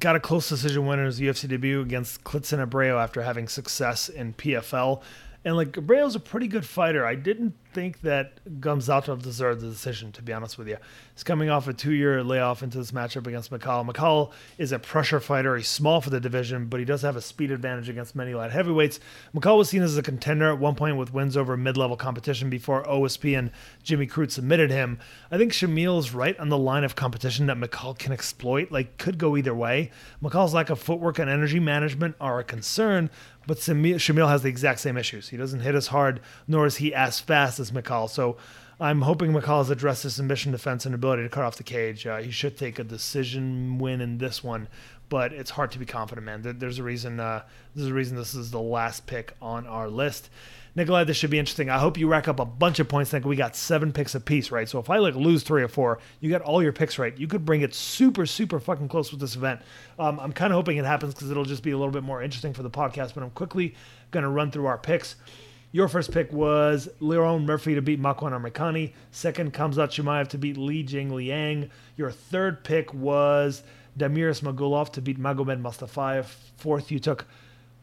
got a close decision win in his UFC debut against Klidson Abreu after having success in PFL. And like Gabriel's a pretty good fighter. I didn't think that Gamzatov deserved the decision, to be honest with you. He's coming off a two year layoff into this matchup against McCall. McCall is a pressure fighter. He's small for the division, but he does have a speed advantage against many light heavyweights. McCall was seen as a contender at one point with wins over mid level competition before OSP and Jimmy Crute submitted him. I think Shamil is right on the line of competition that McCall can exploit. Like, could go either way. McCall's lack of footwork and energy management are a concern, but Shamil has the exact same issues. He doesn't hit as hard, nor is he as fast as McCall. So I'm hoping McCall has addressed his submission defense and ability to cut off the cage. Uh, he should take a decision win in this one, but it's hard to be confident, man. There's a reason. Uh, there's a reason this is the last pick on our list. Nikolai, this should be interesting. I hope you rack up a bunch of points. Think we got seven picks apiece, right? So if I like lose three or four, you got all your picks right. You could bring it super, super fucking close with this event. Um, I'm kind of hoping it happens because it'll just be a little bit more interesting for the podcast. But I'm quickly going to run through our picks. Your first pick was Lerone Murphy to beat Makwan Amirkhani. Second, Khamzat Chimaev to beat Li Jing Liang. Your third pick was Damir Magulov to beat Magomed Mustafayev. Fourth, you took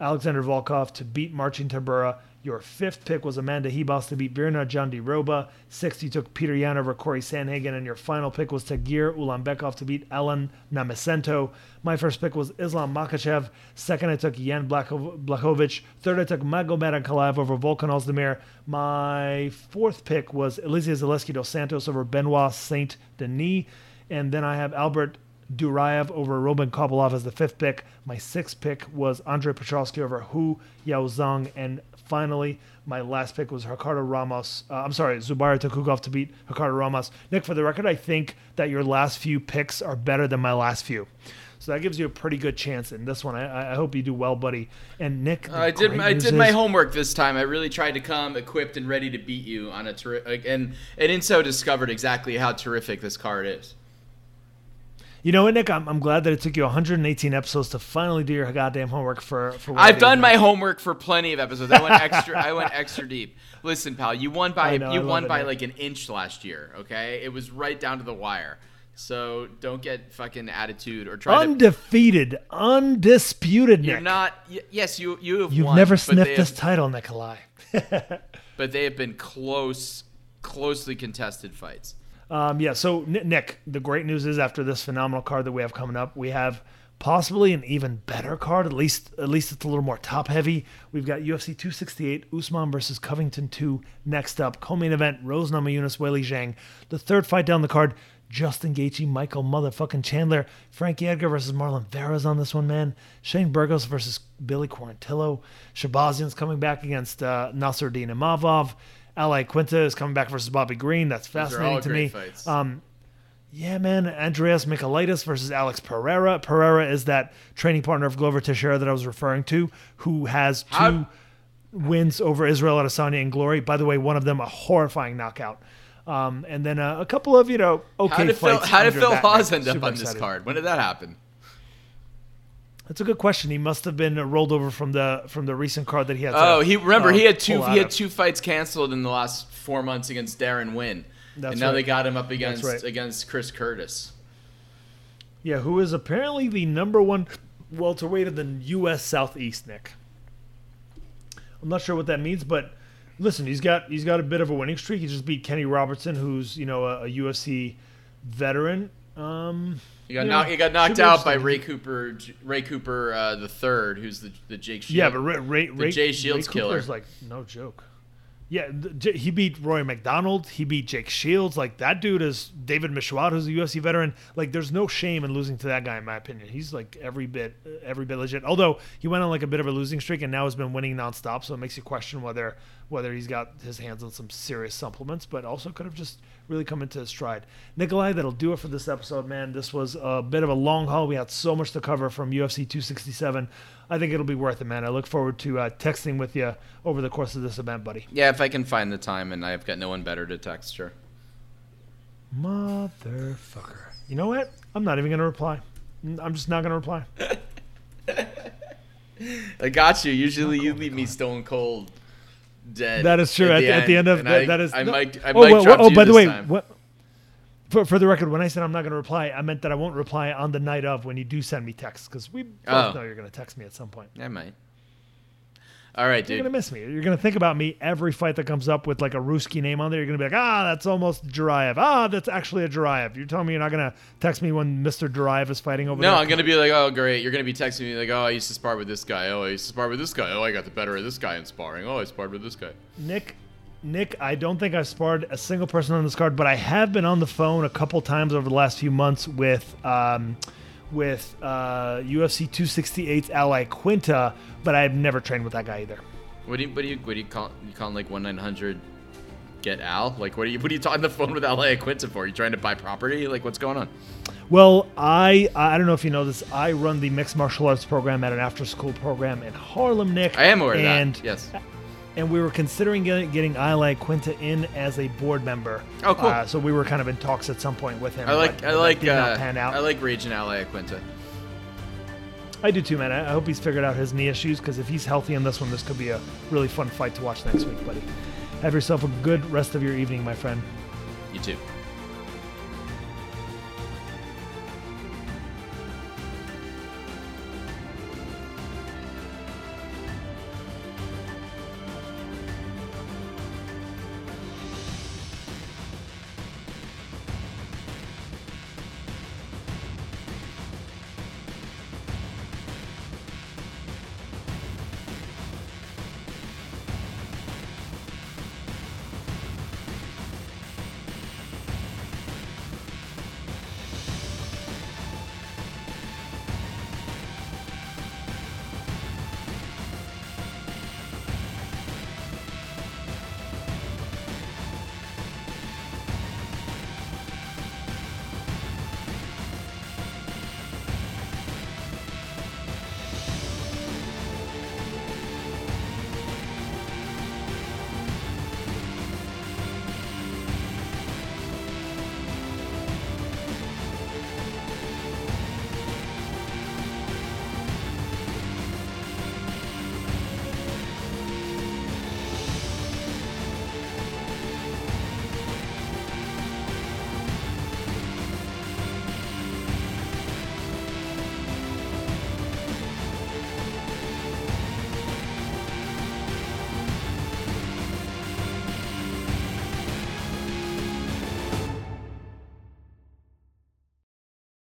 Alexander Volkov to beat Marcin Tybura. Your fifth pick was Amanda Ribas to beat Virna Jandiroba. Sixth, you took Peter Yan over Corey Sandhagen. And your final pick was Tagir Ulanbekov to beat Allan Nascimento. My first pick was Islam Makhachev. Second, I took Jan Blachowicz. Third, I took Magomed Ankalaev over Volkan Ozdemir. My fourth pick was Elizeu Zaleski dos Santos over Benoit Saint Denis. And then I have Albert Duraev over Roman Kopylov as the fifth pick. My sixth pick was Andre Petroski over Hu Yaozong. And finally, my last pick was Ricardo Ramos. Uh, I'm sorry, Zubair Tukhugov to beat Ricardo Ramos. Nick, for the record, I think that your last few picks are better than my last few. So that gives you a pretty good chance in this one. I, I hope you do well, buddy. And Nick,
I did. I did my homework this time. I really tried to come equipped and ready to beat you on a terrific, and and in so discovered exactly how terrific this card is.
You know what, Nick? I'm, I'm glad that it took you 118 episodes to finally do your goddamn homework for for.
I've done my homework for plenty of episodes. I went extra. I went extra deep. Listen, pal, you won by know, you won by like an inch last year. Okay, it was right down to the wire. So don't get fucking attitude or try
undefeated, to, undisputed. Nick.
You're
Nick.
not. Y- yes, you you have.
You've
won,
never sniffed this have, title, Nikolai.
but they have been close, closely contested fights.
Um, yeah. So Nick, the great news is after this phenomenal card that we have coming up, we have possibly an even better card. At least, at least it's a little more top heavy. We've got UFC 268, Usman versus Covington 2 next up. Co-main event: Rose Namajunas, Weili Zhang. The third fight down the card: Justin Gaethje, Michael motherfucking Chandler, Frankie Edgar versus Marlon Vera's on this one, man. Shane Burgos versus Billy Quarantillo. Shahbazyan's coming back against uh, Nassourdine Imavov. Al Iaquinta is coming back versus Bobby Green. That's fascinating to me. Um, yeah, man. Andreas Michailidis versus Alex Pereira. Pereira is that training partner of Glover Teixeira that I was referring to, who has two How? wins over Israel Adesanya and Glory. By the way, one of them a horrifying knockout. Um, and then uh, a couple of you know okay how
did
Phil,
how did Phil Hawes end up on this card? When did that happen?
That's a good question. He must have been rolled over from the from the recent card that he had.
Oh, he remember uh, he had two he had two fights canceled in the last four months against Deron Winn, That's and now right. they got him up against right. against Chris Curtis.
Yeah, who is apparently the number one welterweight in the U.S. Southeast, Nick. I'm not sure what that means, but listen, he's got he's got a bit of a winning streak. He just beat Kenny Robertson, who's you know a, a UFC veteran. Um,
he got, knocked, he got knocked out by Ray Cooper, Ray Cooper uh, the third, who's the the Jake Shields.
Yeah, but Ray, Ray,
Ray Jay Shields
Ray
killer.
is like no joke. Yeah, he beat Rory MacDonald. He beat Jake Shields. Like that dude is David Michaud, who's a UFC veteran. Like there's no shame in losing to that guy, in my opinion. He's like every bit, every bit legit. Although he went on like a bit of a losing streak and now has been winning nonstop, so it makes you question whether whether he's got his hands on some serious supplements, but also could have just really come into his stride. Nikolai, that'll do it for this episode, man. This was a bit of a long haul. We had so much to cover from UFC 267. I think it'll be worth it, man. I look forward to uh, texting with you over the course of this event, buddy.
Yeah, if I can find the time, and I've got no one better to text, sure.
Motherfucker. You know what? I'm not even going to reply. I'm just not going to reply.
I got you. Usually you leave me stone cold dead.
That is true. At, the, at the end of
that,
I, that is.
I no, might. I oh, might
well, oh, by the way, what, for, for the record, when I said I'm not going to reply, I meant that I won't reply on the night of when you do send me texts because we both oh. know you're going to text me at some point.
I might. All right, dude.
You're gonna miss me. You're gonna think about me every fight that comes up with like a Ruski name on there. You're gonna be like, ah, that's almost Juraev. Ah, that's actually a Juraev. You're telling me you're not gonna text me when Mr. Juraev is fighting over
No,
there?
No, I'm gonna be like, oh great. You're gonna be texting me like, oh, I used to spar with this guy. Oh, I used to spar with this guy. Oh, I got the better of this guy in sparring. Oh, I sparred with this guy.
Nick, Nick, I don't think I've sparred a single person on this card, but I have been on the phone a couple times over the last few months with um, with uh, UFC 268's Al Iaquinta, but I've never trained with that guy either.
What do you what do you what do you call you calling like one nine hundred get Al? Like what are you what are you talking on the phone with Al Iaquinta for? Are you trying to buy property? Like what's going on?
Well, I I don't know if you know this. I run the mixed martial arts program at an after school program in Harlem, Nick.
I am aware
and,
of that. Yes.
And we were considering getting, Al Iaquinta in as a board member.
Oh, cool.
Uh, so we were kind of in talks at some point with him.
I like I like
did not
uh,
pan out.
I like Rage and Quinta.
I do too, man. I I hope he's figured out his knee issues because if he's healthy in this one, this could be a really fun fight to watch next week, buddy. Have yourself a good rest of your evening, my friend.
You too.